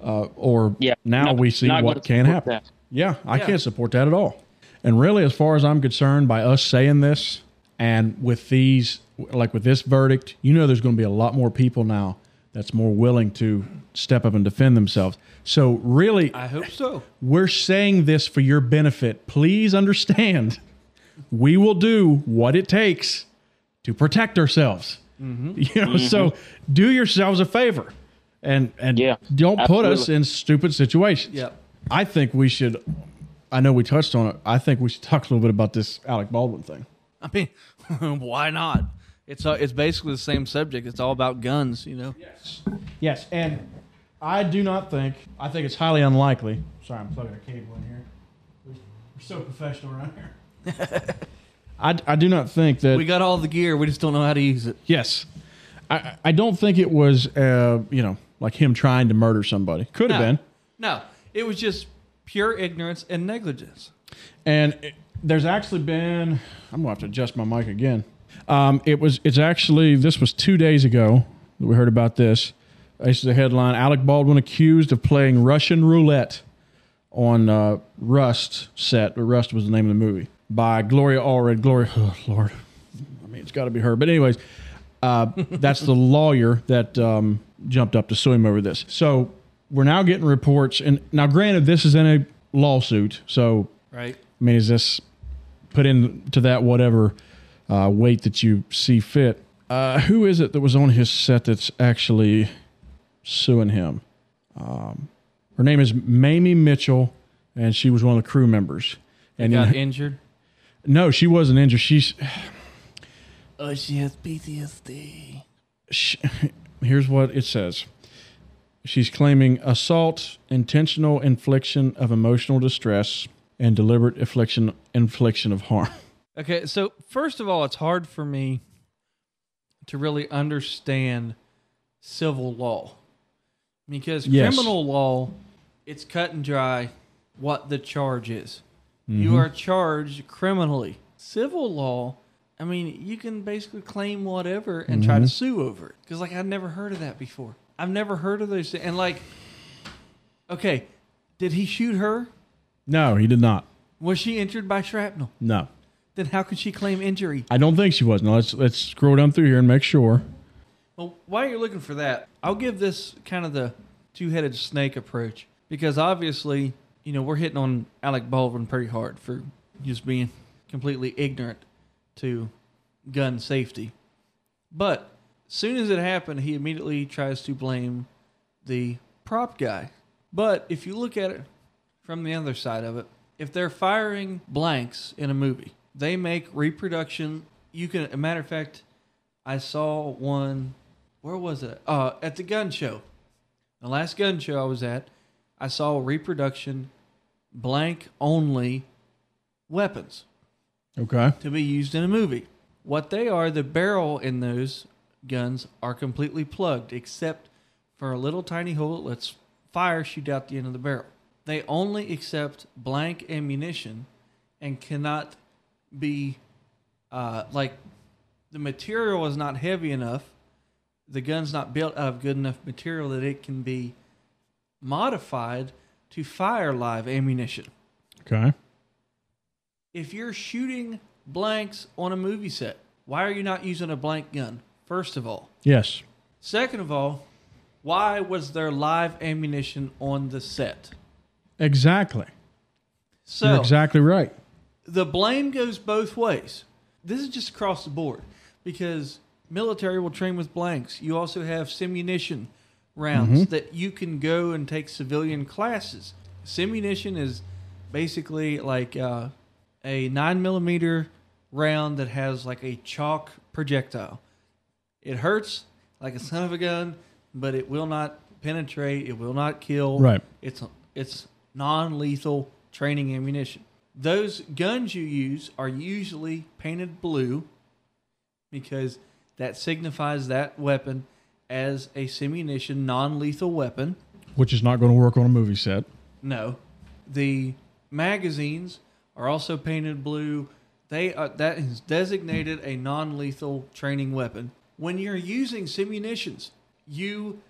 Uh, or Yeah, now not- we see what can happen. that. Yeah, I Yeah. can't support that at all. And really, as far as I'm concerned, by us saying this and with these, like with this verdict, you know, there's going to be a lot more people now that's more willing to step up and defend themselves. So, really, I hope so. we're saying this for your benefit. Please understand, we will do what it takes to protect ourselves. You know, so do yourselves a favor and and don't put us in stupid situations. Yep. I think we should. I know we touched on it. I think we should talk a little bit about this Alec Baldwin thing. I mean, why not? It's uh, it's basically the same subject. It's all about guns. You know. Yes. Yes, and I do not think. I think it's highly unlikely. Sorry, I'm plugging a cable in here. We're so professional around here. I, I do not think that We got all the gear. We just don't know how to use it. Yes, I I don't think it was uh you know like him trying to murder somebody. Could have No. been. No, it was just pure ignorance and negligence. And it- there's actually been. I'm gonna have to adjust my mic again. Um, it was. It's actually. This was two days ago that we heard about this. This is the headline: Alec Baldwin accused of playing Russian roulette on uh, Rust set. Rust was the name of the movie by Gloria Allred. Gloria, oh, Lord, I mean it's got to be her. But anyways, uh, that's the lawyer that um, jumped up to sue him over this. So we're now getting reports, and now granted, this is in a lawsuit, so Right. I mean, is this put into that whatever uh, weight that you see fit? Uh, who is it that was on his set that's actually suing him? Um, her name is Mamie Mitchell, and she was one of the crew members. And And got in- injured. no, she wasn't injured. She's Oh, she has PTSD. she, here's what it says. She's claiming assault, intentional infliction of emotional distress, and deliberate infliction infliction of harm. Okay, so first of all, it's hard for me to really understand civil law because Yes. criminal law, it's cut and dry what the charge is. you Mhm. are charged criminally. Civil law, I mean, you can basically claim whatever and try to Mhm. sue over it. Because, like, I've never heard of that before. I've never heard of those. And, like, okay, did he shoot her? No, he did not. Was she injured by shrapnel? No, Then how could she claim injury? I don't think she was. Now let's let's scroll down through here and make sure. Well, while you're looking for that, I'll give this kind of the two-headed snake approach because obviously, you know, we're hitting on Alec Baldwin pretty hard for just being completely ignorant to gun safety. But as soon as it happened, he immediately tries to blame the prop guy. But if you look at it from the other side of it, if they're firing blanks in a movie, they make reproduction. You can, a matter of fact, I saw one. Where was it? Uh, at the gun show. The last gun show I was at, I saw reproduction blank only weapons Okay. to be used in a movie. What they are, the barrel in those guns are completely plugged, except for a little tiny hole that lets fire shoot out the end of the barrel. They only accept blank ammunition and cannot be uh, like the material is not heavy enough. The gun's not built out of good enough material that it can be modified to fire live ammunition Okay. If you're shooting blanks on a movie set, why are you not using a blank gun? First of all. Yes. Second of all, why was there live ammunition on the set? Exactly. So You're exactly right. the blame goes both ways. This is just across the board because military will train with blanks. You also have simunition rounds Mhm. that you can go and take civilian classes. Simunition is basically like uh, a nine millimeter round that has like a chalk projectile. It hurts like a son of a gun, but it will not penetrate. It will not kill. Right. It's it's non-lethal training ammunition. Those guns you use are usually painted blue because that signifies that weapon as a simunition non-lethal weapon. Which is not going to work on a movie set. No, the magazines are also painted blue. They are, that is designated a non-lethal training weapon. When you're using simunitions, you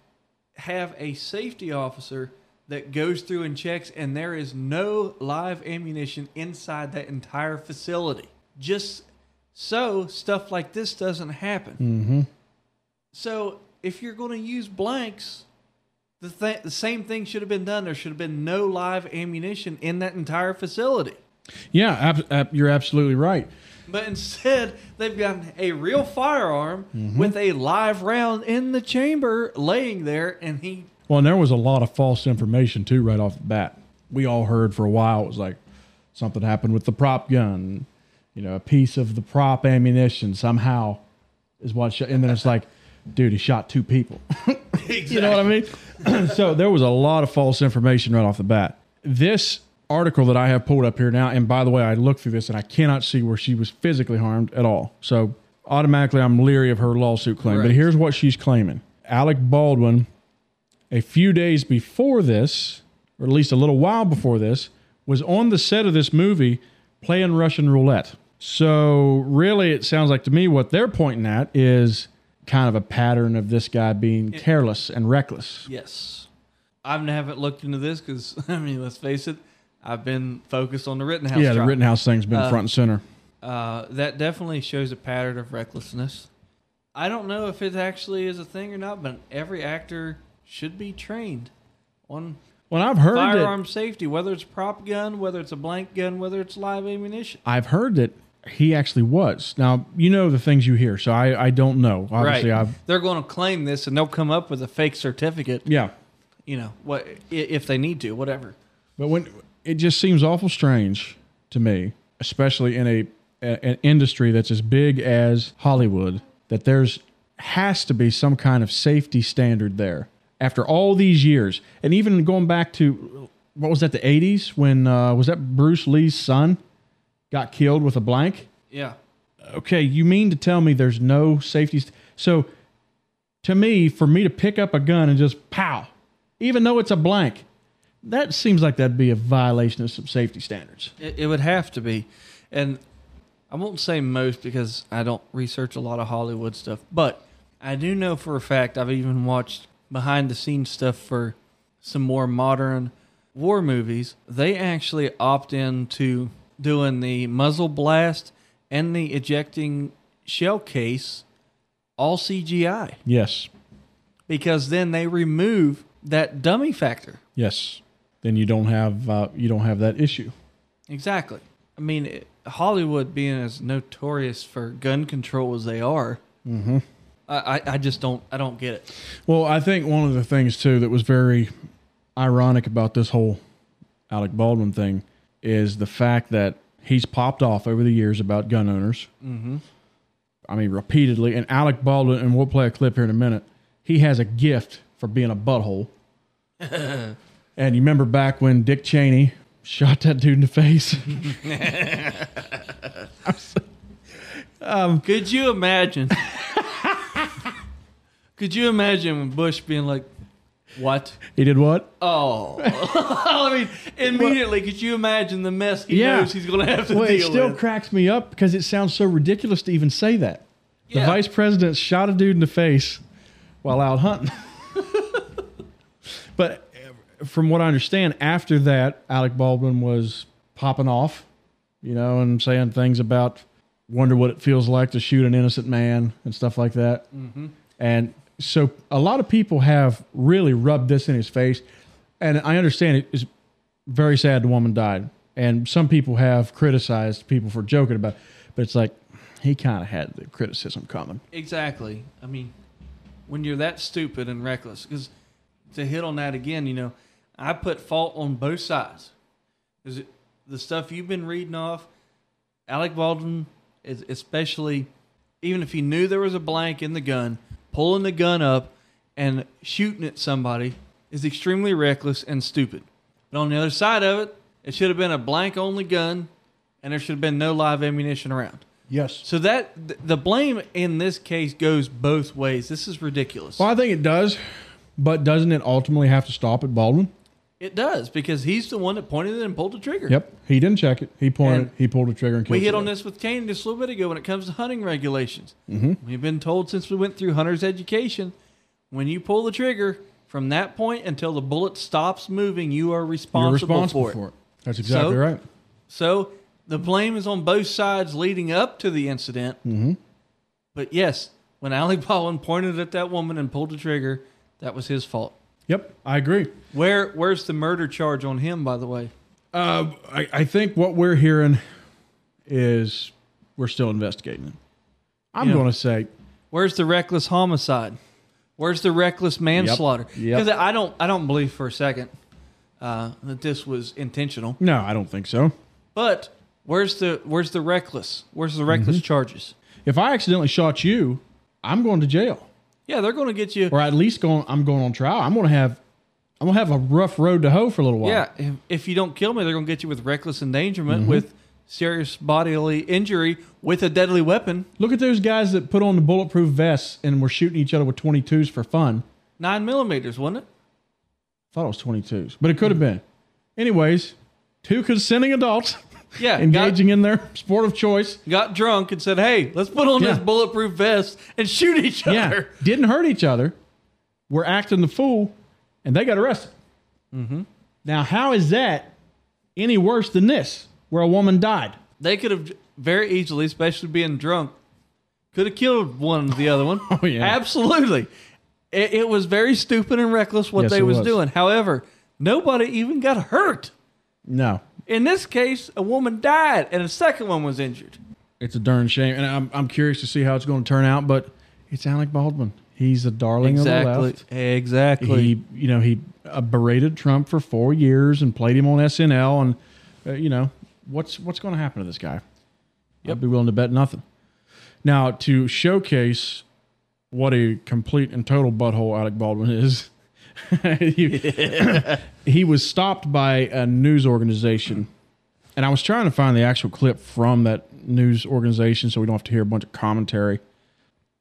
have a safety officer that goes through and checks, and there is no live ammunition inside that entire facility. Just so stuff like this doesn't happen. Mm-hmm. So if you're going to use blanks, the th- the same thing should have been done. There should have been no live ammunition in that entire facility. Yeah, ab- ab- you're absolutely right. But instead, they've got a real firearm Mhm. with a live round in the chamber laying there, and he Well, and there was a lot of false information too, right off the bat. We all heard for a while it was like something happened with the prop gun. You know, a piece of the prop ammunition somehow is what. Shot, and then it's like, dude, he shot two people. You know what I mean? so there was a lot of false information right off the bat. This article that I have pulled up here now, and by the way, I looked through this and I cannot see where she was physically harmed at all. So automatically, I'm leery of her lawsuit claim. But here's what she's claiming: Alec Baldwin, a few days before this, or at least a little while before this, was on the set of this movie playing Russian roulette. So really, it sounds like to me what they're pointing at is kind of a pattern of this guy being careless and reckless. yes, I haven't looked into this because I mean, let's face it, I've been focused on the Rittenhouse. yeah, the trial. Rittenhouse thing's been Uh, front and center. Uh, that definitely shows a pattern of recklessness. I don't know if it actually is a thing or not, but every actor should be trained on Well, I've heard that firearm safety, whether it's prop gun, whether it's a blank gun, whether it's live ammunition. I've heard that he actually was. Now you know the things you hear, so I, I don't know. Obviously, right. I've They're going to claim this, and they'll come up with a fake certificate. yeah. You know what? If they need to, whatever. But when it just seems awful strange to me, especially in a, a- an industry that's as big as Hollywood, that there's has to be some kind of safety standard there. After all these years, and even going back to what was that the 80s when uh, was that Bruce Lee's son got killed with a blank? Yeah. okay, you mean to tell me there's no safety? St- so, to me, for me to pick up a gun and just pow, even though it's a blank, that seems like that'd be a violation of some safety standards. It, it would have to be, and I won't say most because I don't research a lot of Hollywood stuff, but I do know for a fact I've even watched behind the scenes stuff for some more modern war movies. They actually opt into doing the muzzle blast and the ejecting shell case all CGI Yes. because then they remove that dummy factor. Yes. Then you don't have uh, you don't have that issue. Exactly. I mean, it, Hollywood being as notorious for gun control as they are, Mm-hmm. I, I, I just don't I don't get it. Well, I think one of the things too that was very ironic about this whole Alec Baldwin thing is the fact that he's popped off over the years about gun owners. Mm-hmm. I mean, repeatedly. And Alec Baldwin, and we'll play a clip here in a minute. He has a gift for being a butthole. and you remember back when Dick Cheney shot that dude in the face? um, Could you imagine? could you imagine Bush being like, "What? he did what? Oh, I mean, immediately. Could you imagine the mess he Yeah. knows he's going to have to deal with? Well, it deal still with? cracks me up because it sounds so ridiculous to even say that. The Yeah. vice president shot a dude in the face while out hunting. but from what I understand, after that, Alec Baldwin was popping off, you know, and saying things about wonder what it feels like to shoot an innocent man and stuff like that. Mhm. And so a lot of people have really rubbed this in his face. And I understand it is very sad the woman died. And some people have criticized people for joking about it. But it's like he kind of had the criticism coming. Exactly. I mean, when you're that stupid and reckless, because to hit on that again, you know, I put fault on both sides. Because the stuff you've been reading off, Alec Baldwin, is especially, even if he knew there was a blank in the gun, pulling the gun up and shooting at somebody is extremely reckless and stupid. But on the other side of it, it should have been a blank only gun and there should have been no live ammunition around. Yes. So that th- the blame in this case goes both ways. This is ridiculous. Well, I think it does. But doesn't it ultimately have to stop at Baldwin? It does because he's the one that pointed it and pulled the trigger. Yep. He didn't check it. He pointed. And he pulled the trigger and killed We hit on this with Kane just a little bit ago when it comes to hunting regulations. Mhm. We've been told since we went through hunter's education, when you pull the trigger from that point until the bullet stops moving, you are responsible, You're responsible for, it. for it. That's exactly So- right. So the blame is on both sides leading up to the incident. Mm-hmm. But yes, when Alec Baldwin pointed at that woman and pulled the trigger, that was his fault. Yep, I agree. Where where's the murder charge on him, by the way? Uh, I, I think what we're hearing is we're still investigating it. I'm Yeah. going to say Where's the reckless homicide? Where's the reckless manslaughter? Yep. Because I don't I don't believe for a second uh, that this was intentional. no. I don't think so. But where's the where's the reckless? Where's the reckless Mhm. charges? If I accidentally shot you, I'm going to jail, Yeah, they're going to get you. or at least going. I'm going on trial. I'm going to have. I'm going to have a rough road to hoe for a little while. Yeah, if, if you don't kill me, they're going to get you with reckless endangerment, Mhm. with serious bodily injury, with a deadly weapon. Look at those guys that put on the bulletproof vests and were shooting each other with 22s for fun. Nine millimeters, wasn't it? thought it was 22s, but it could have been. Anyways, two consenting adults Yeah, engaging in their sport of choice. Got drunk and said, "Hey, let's put on this bulletproof vest and shoot each Yeah, other." didn't hurt each other. We're acting the fool, and they got arrested. Mm-hmm. Now, how is that any worse than this, where a woman died? They could have very easily, especially being drunk, could have killed one the other one. Oh, yeah. absolutely. It, it was very stupid and reckless what Yes, they was, was. doing. However, nobody even got hurt. No, In this case, a woman died and a second one was injured. it's a darn shame, and I'm I'm curious to see how it's going to turn out. But it's Alec Baldwin. He's a darling of the left. Exactly. He, you know, he berated Trump for four years and played him on SNL, and uh, you know what's what's going to happen to this guy? I'd be willing to bet nothing. Now, to showcase what a complete and total butthole Alec Baldwin is, he, he was stopped by a news organization, and I was trying to find the actual clip from that news organization so we don't have to hear a bunch of commentary.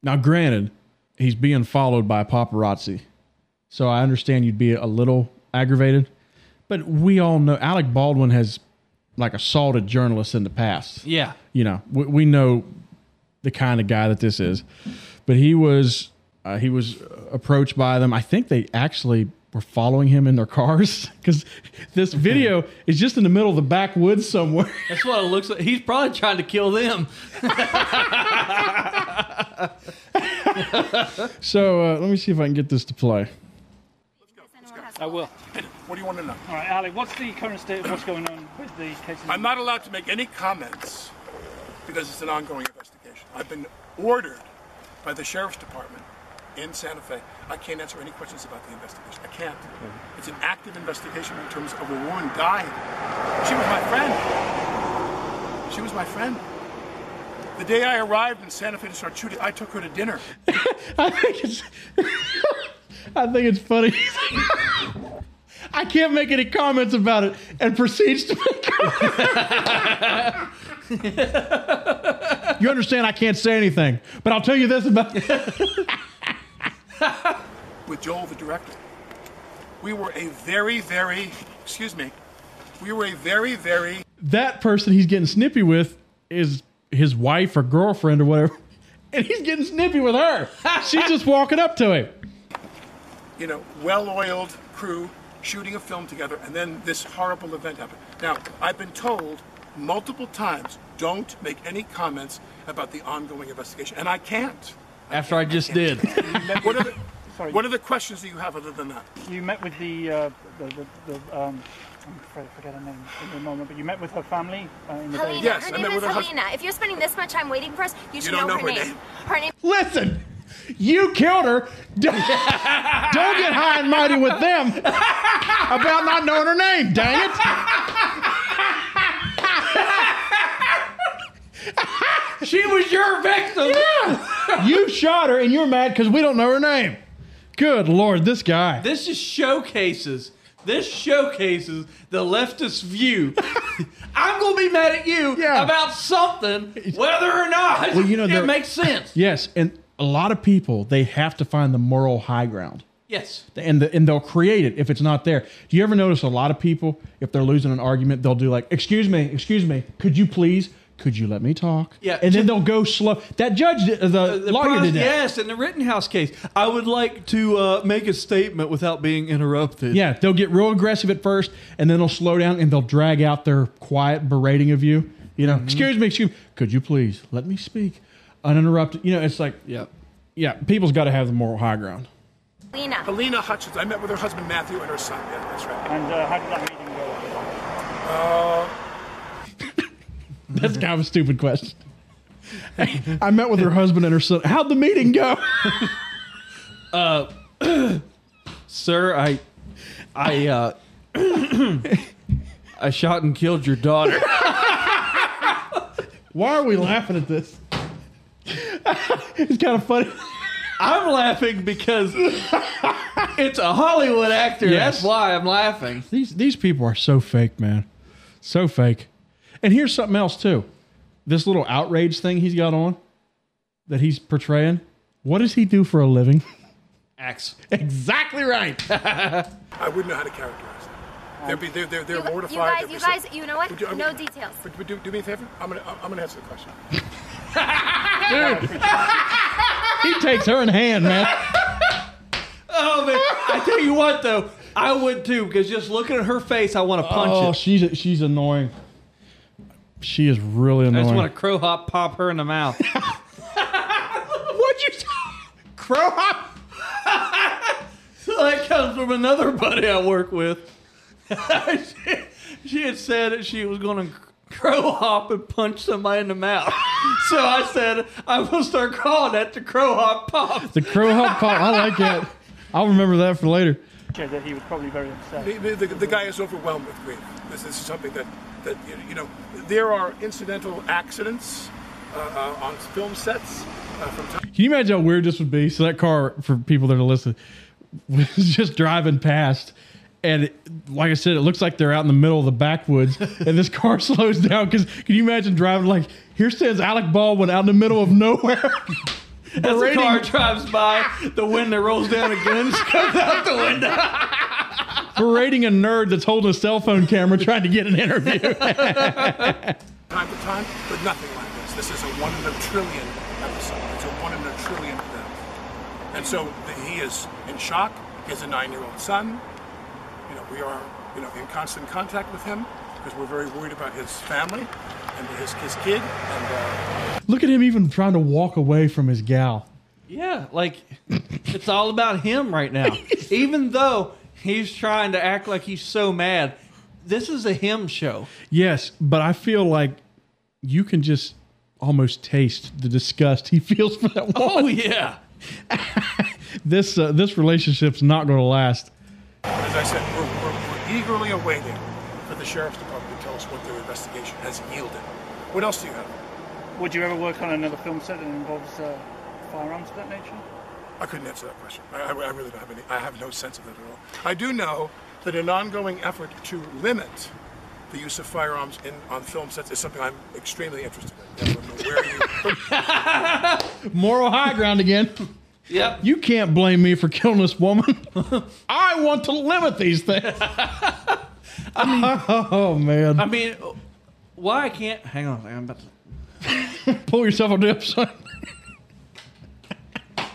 Now, granted, he's being followed by paparazzi. So I understand you'd be a little aggravated, But we all know Alec Baldwin has like assaulted journalists in the past. Yeah. You know, we, we know the kind of guy that this is. But he was uh, he was approached by them. I think they actually were following him in their cars because this video is just in the middle of the backwoods somewhere. That's what it looks like. He's probably trying to kill them. So uh, let me see if I can get this to play. I will. What do you want to know? All right, Ali, what's the current state of what's going on with the case? I'm not allowed to make any comments because it's an ongoing investigation. I've been ordered by the sheriff's department in Santa Fe. I can't answer any questions about the investigation. I can't. Mm-hmm. It's an active investigation in terms of a woman died. She was my friend. She was my friend. The day I arrived in Santa Fe to start shooting, I took her to dinner. I think it's I think it's funny. I can't make any comments about it and proceeds to make comments. You understand I can't say anything, but I'll tell you this about with Joel, the director. We were a very, very, excuse me, we were a very, very that person he's getting snippy with is his wife or girlfriend or whatever. And he's getting snippy with her. She's just walking up to him. you know, well-oiled crew shooting a film together, and then this horrible event happened. Now, I've been told multiple times, don't make any comments about the ongoing investigation, and I can't. After I just did. What are the, Sorry. what are the questions that you have other than that? You met with the, uh, the, the, the um, I'm afraid I forget her name in a moment, but you met with her family uh, in the Halyna. day. her name is Halyna. If you're spending this much time waiting for us, you should don't know, know her, her name. name? Her name. Listen, you killed her. Don't, don't get high and mighty with them about not knowing her name, dang it. She was your victim. Yeah. You shot her and you're mad because we don't know her name. Good Lord, this guy. This just showcases. This showcases the leftist view. I'm gonna be mad at you about something, whether or not Well, you know, it makes sense. Yes, and a lot of people they have to find the moral high ground. Yes. and the, and they'll create it if it's not there. Do you ever notice a lot of people if they're losing an argument, they'll do like, "Excuse me, excuse me, could you please, could you let me talk?" Yeah, and then they'll go slow. That judge, did- the, The lawyer pros- did that. Yes, in the Rittenhouse case, I would like to uh, make a statement without being interrupted. Yeah, they'll get real aggressive at first, and then they'll slow down and they'll drag out their quiet berating of you. You know, excuse me, excuse me, could you please let me speak uninterrupted? You know, it's like, yeah, yeah, people's got to have the moral high ground. Halyna. Halyna Hutchins. I met with her husband Matthew and her son. Yeah, that's right. And uh, how did that meeting go? That's kind of a stupid question. I met with her husband and her son. How'd the meeting go? Uh, sir, I, I, uh, I shot and killed your daughter. Why are we laughing at this? it's kind of funny. I'm laughing because it's a Hollywood actor. Yes. That's why I'm laughing. These these people are so fake, man. So fake. And here's something else too. This little outrage thing he's got on that he's portraying. What does he do for a living? Acts. Exactly right. I wouldn't know how to characterize them. They're, be- they're, they're, they're You, mortified. you guys, they're you so- guys, you know what? You- no details. But, but do, do me a favor. I'm gonna I'm gonna answer the question. Dude. he takes her in hand, man. Oh man! I tell you what, though, I would too because just looking at her face, I want to punch oh, it. Oh, she's she's annoying. She is really annoying. I just want to crow hop pop her in the mouth. What'd you say? Crow hop? so that comes from another buddy I work with. she, she had said that she was going to crow hop and punch somebody in the mouth. so I said, I'm going to start calling that the crow hop pop. The crow hop pop. I like that. I'll remember that for later. Yeah, that he was probably very upset. The, the, the, the guy is overwhelmed with grief. This, this is something that, that you know, there are incidental accidents uh, uh, on film sets uh. Can you imagine how weird this would be? So that car, for people that are listening, was just driving past, and it, like I said, it looks like they're out in the middle of the backwoods, and this car slows down. Because can you imagine driving like here stands Alec Baldwin out in the middle of nowhere? As the car drives by, the window rolls down again, comes out the window. berating a nerd that's holding a cell phone camera trying to get an interview. time to time, but nothing like this. This is a one in a trillion episode. It's a one in a trillion event. And so the, he is in shock. He has a nine-year-old son. You know, we are, you know, in constant contact with him because we're very worried about his family and his, his kid. And uh, Look at him even trying to walk away from his gal. Yeah, like it's all about him right now. Even though he's trying to act like he's so mad, this is a him show. Yes, but I feel like you can just almost taste the disgust he feels for that woman. Oh yeah. this uh, this relationship's not going to last. as I said, we're, we're, we're eagerly awaiting for the sheriff's department to tell us what their investigation has yielded. What else do you have? Would you ever work on another film set that involves uh, firearms of that nature? I couldn't answer that question. I, I, I really don't have any. I have no sense of that at all. I do know that an ongoing effort to limit the use of firearms in on film sets is something I'm extremely interested in. Yes, I don't know you. Moral high ground again. Yep. You can't blame me for killing this woman. I want to limit these things. I mean, oh man. I mean, why I can't? Hang on, I'm about to. Pull yourself up, dip, son.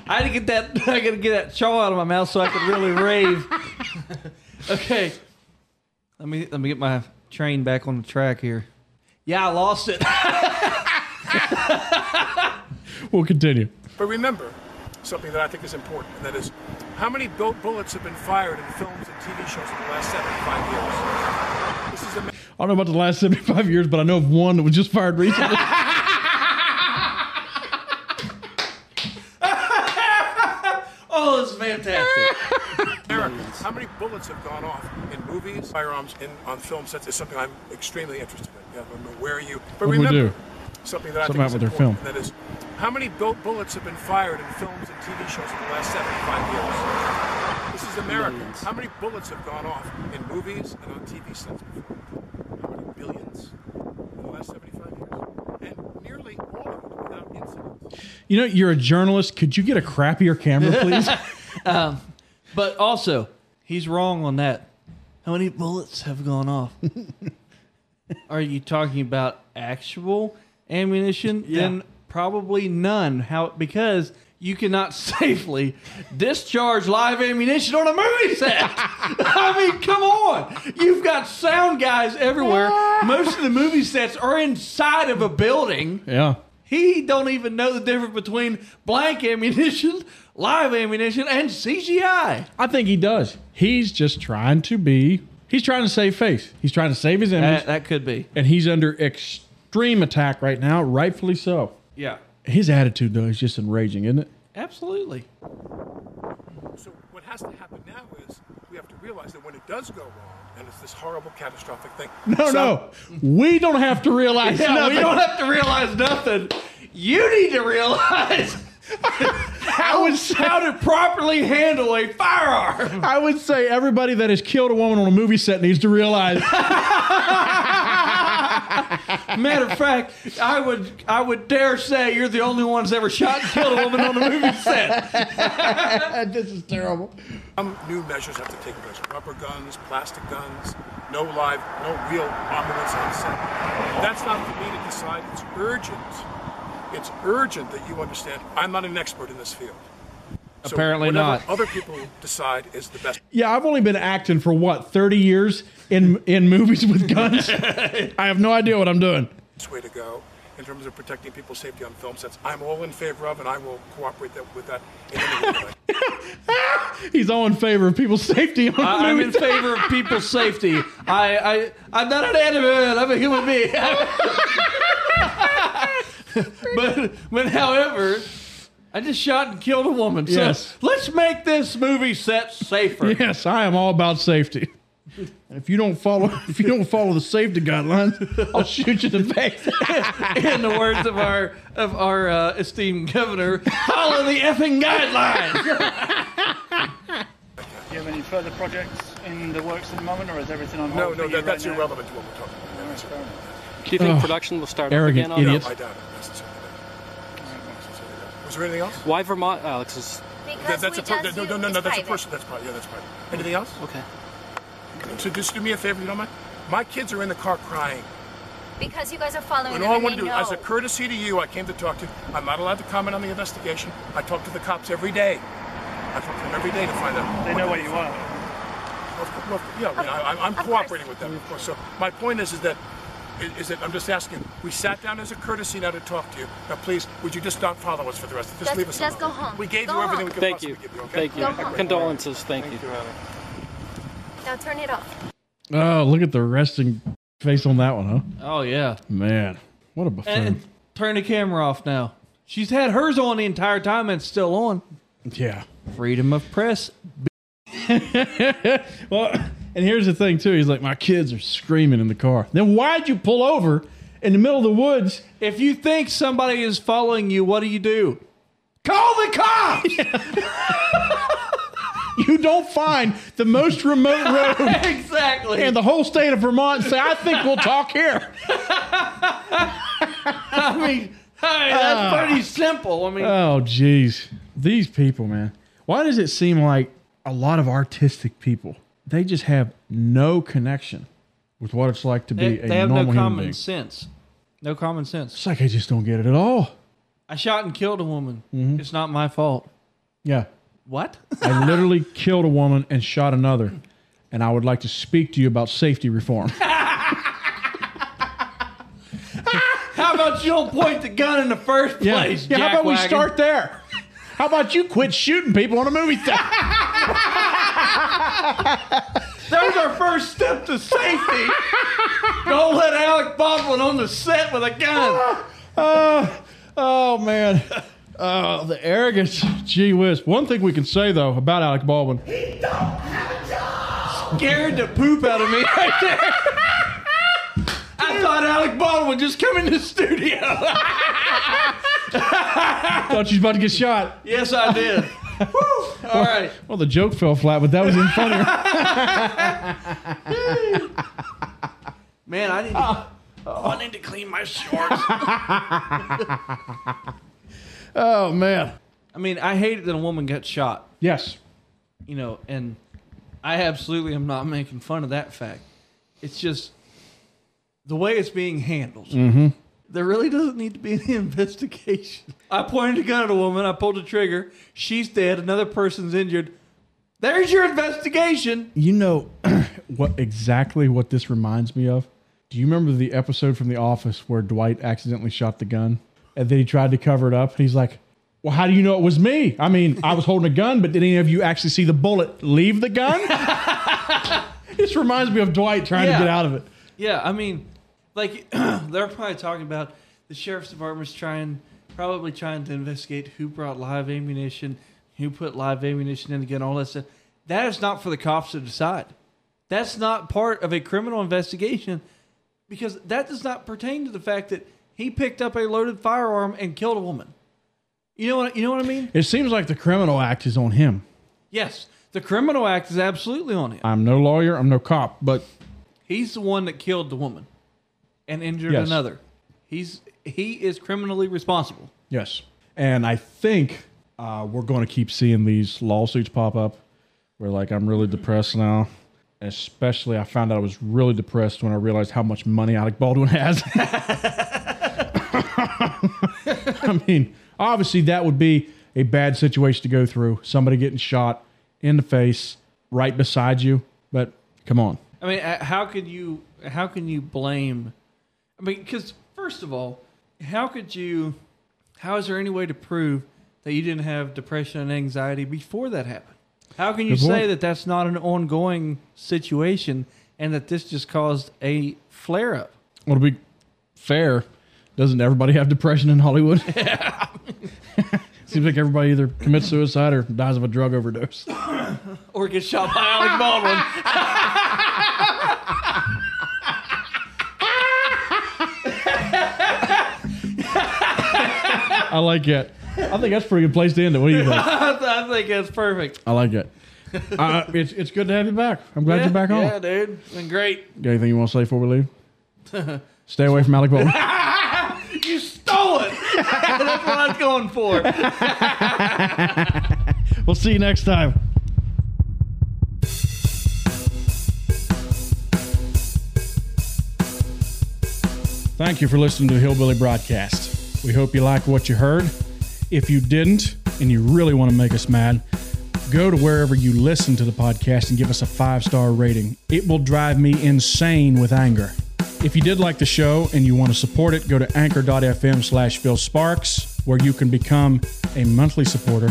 I had to get that. I got to get that chaw out of my mouth so I could really rave. okay, let me let me get my train back on the track here. Yeah, I lost it. We'll continue. But remember something that I think is important, and that is how many bu- bullets have been fired in films and TV shows in the last 75 years. This is a I don't know about the last 75 years, but I know of one that was just fired recently. oh, it's fantastic. America. How many bullets have gone off in movies, firearms, in on film sets is something I'm extremely interested in. Yeah, I don't know where you. But What do we remember do? something that I Something think is happened with their important, that is how many bu- bullets have been fired in films and TV shows in the last 75 years. This is America. How many bullets have gone off in movies and on TV sets before? How many billions in the last 75 years? And nearly all of it without incident. You know, you're a journalist. Could you get a crappier camera, please? um, but also, he's wrong on that. How many bullets have gone off? Are you talking about actual ammunition? Yeah. Then probably none. How because you cannot safely discharge live ammunition on a movie set. I mean, come on. You've got sound guys everywhere. Most of the movie sets are inside of a building. yeah. He don't even know the difference between blank ammunition, live ammunition, and CGI. I think he does. He's just trying to be. He's trying to save face. He's trying to save his image, That, that could be. and he's under extreme attack right now, rightfully so. Yeah. His attitude, though, is just enraging, isn't it? Absolutely. So what has to happen now is we have to realize that when it does go wrong, and it's this horrible catastrophic thing. No, so- no. We don't have to realize Yeah, nothing. we don't have to realize nothing. You need to realize how, how to properly handle a firearm. I would say everybody that has killed a woman on a movie set needs to realize. Matter of fact, I would I would dare say you're the only ones ever shot and killed a woman on a movie set. this is terrible. Some new measures have to take place. Rubber guns, plastic guns, no live, no real armaments on set. That's not for me to decide. It's urgent. It's urgent that you understand. I'm not an expert in this field. So Apparently not. Other people decide is the best. Yeah, I've only been acting for what thirty years in in movies with guns. I have no idea what I'm doing. way to go in terms of protecting people's safety on film sets. I'm all in favor of, and I will cooperate that, with that in any way. He's all in favor of people's safety on I- I'm in favor of people's safety. I, I I'm not an animal. I'm a human being. but but however, I just shot and killed a woman. So Yes. let's make this movie set safer. Yes, I am all about safety. And if you don't follow, if you don't follow the safety guidelines, I'll shoot you in the face. In the words of our of our uh, esteemed governor, follow the effing guidelines. Do you have any further projects in the works at the moment, or is everything on hold? No, for no, you that, right that's now? irrelevant to what we're talking about. That's fair enough. Do you think Ugh. production will start Arrogant up again? on idiots. I doubt it. Was there anything else? Why Vermont, Alex? Is Because That, that's we a per- just no, no, no, no, it's that's a person. That's private. Yeah, that's private. Anything else? okay. So just do me a favor, you don't mind? My kids are in the car crying. Because you guys are following And them all I want to do, know. as a courtesy to you, I came to talk to you. I'm not allowed to comment on the investigation. I talk to the cops every day. I talk to them every day to find out. They know what you are. Well, yeah, I mean, I, I'm- I'm cooperating with them, of course. So my point is, is that, is that I'm just asking. We sat down as a courtesy now to talk to you. Now, please, would you just not follow us for the rest? Just Just- leave us alone. just alone. go home. We gave Go you everything we home. could Thank possibly you. give you. Okay? Thank you. Go home. Condolences. Thank, you. Now turn it off. Oh, look at the resting face on that one, huh? Oh yeah. Man, what a buffoon. And turn the camera off now. She's had hers on the entire time and it's still on. yeah. Freedom of press. well, and here's the thing too. He's like, my kids are screaming in the car. Then why'd you pull over in the middle of the woods? If you think somebody is following you, what do you do? Call the cops. You don't find the most remote road exactly. in the whole state of Vermont and say, I think we'll talk here. I mean, hey, that's Ah. pretty simple. I mean, Oh, jeez. These people, man. Why does it seem like a lot of artistic people, they just have no connection with what it's like to be they, a they have no normal human common being? sense. No common sense. It's like they just don't get it at all. I shot and killed a woman. Mm-hmm. It's not my fault. Yeah. What? I literally killed a woman and shot another. And I would like to speak to you about safety reform. How about you don't point the gun in the first Yeah. place? yeah how about we start there? How about you quit shooting people on a movie theater? That was our first step to safety. Don't let Alec Baldwin on the set with a gun. oh, oh man. Oh, the arrogance. Gee whiz. One thing we can say though about Alec Baldwin. He don't have a job. Scared the poop out of me right there. I thought Alec Baldwin would just come in the studio. Thought you was about to get shot. yes, I did. Woo. All right. Well, the joke fell flat, but that was even funnier. Man, I need to, oh, I need to clean my shorts. oh man. I mean, I hate it that a woman got shot. Yes. You know, and I absolutely am not making fun of that fact. It's just the way it's being handled. Mm-hmm. There really doesn't need to be any investigation. I pointed a gun at a woman. I pulled the trigger. She's dead. Another person's injured. There's your investigation. You know what exactly what this reminds me of? Do you remember the episode from The Office where Dwight accidentally shot the gun and then he tried to cover it up? He's like, "Well, how do you know it was me? I mean, I was holding a gun, but did any of you actually see the bullet leave the gun?" this reminds me of Dwight trying Yeah. to get out of it. Yeah, I mean, like they're probably talking about the sheriff's department's trying, probably trying to investigate who brought live ammunition, who put live ammunition in the gun, all that stuff. That is not for the cops to decide. That's not part of a criminal investigation because that does not pertain to the fact that he picked up a loaded firearm and killed a woman. You know what? You know what I mean? It seems like the criminal act is on him. Yes, the criminal act is absolutely on him. I'm no lawyer, I'm no cop, but He's the one that killed the woman and injured Yes. another. He's he is criminally responsible. Yes. And I think uh, we're going to keep seeing these lawsuits pop up where, like, I'm really depressed now. Especially, I found out I was really depressed when I realized how much money Alec Baldwin has. I mean, obviously, that would be a bad situation to go through. Somebody getting shot in the face right beside you. But come on. I mean, uh, how could you how can you blame? I mean, because first of all, how could you? How is there any way to prove that you didn't have depression and anxiety before that happened? How can you Good say point. that that's not an ongoing situation and that this just caused a flare up? Well, to be fair, doesn't everybody have depression in Hollywood? Seems like everybody either commits suicide or dies of a drug overdose. or gets shot by Alec Baldwin. I like it. I think that's a pretty good place to end it. What do you think? I think it's perfect. I like it. Uh, it's, it's good to have you back. I'm glad you're back home. Yeah, dude. It's been great. Got anything you want to say before we leave? Stay away from Alec Baldwin. you stole it. That's what I was going for. we'll see you next time. Thank you for listening to the Hillbilly Broadcast. We hope you like what you heard. If you didn't, and you really want to make us mad, go to wherever you listen to the podcast and give us a five star rating. It will drive me insane with anger. If you did like the show and you want to support it, go to anchor.fm slash Phil Sparks, where you can become a monthly supporter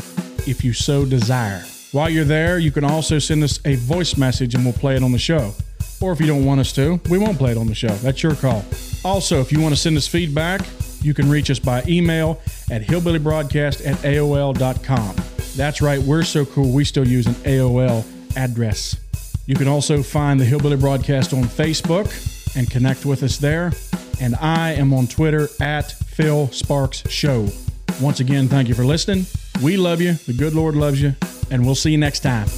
if you so desire. While you're there, you can also send us a voice message and we'll play it on the show. Or if you don't want us to, we won't play it on the show. That's your call. Also, if you want to send us feedback, you can reach us by email at hillbillybroadcast at AOL.com. That's right, we're so cool, we still use an AOL address. You can also find the Hillbilly Broadcast on Facebook and connect with us there. And I am on Twitter at Phil Sparks Show. Once again, thank you for listening. We love you. The good Lord loves you. And we'll see you next time.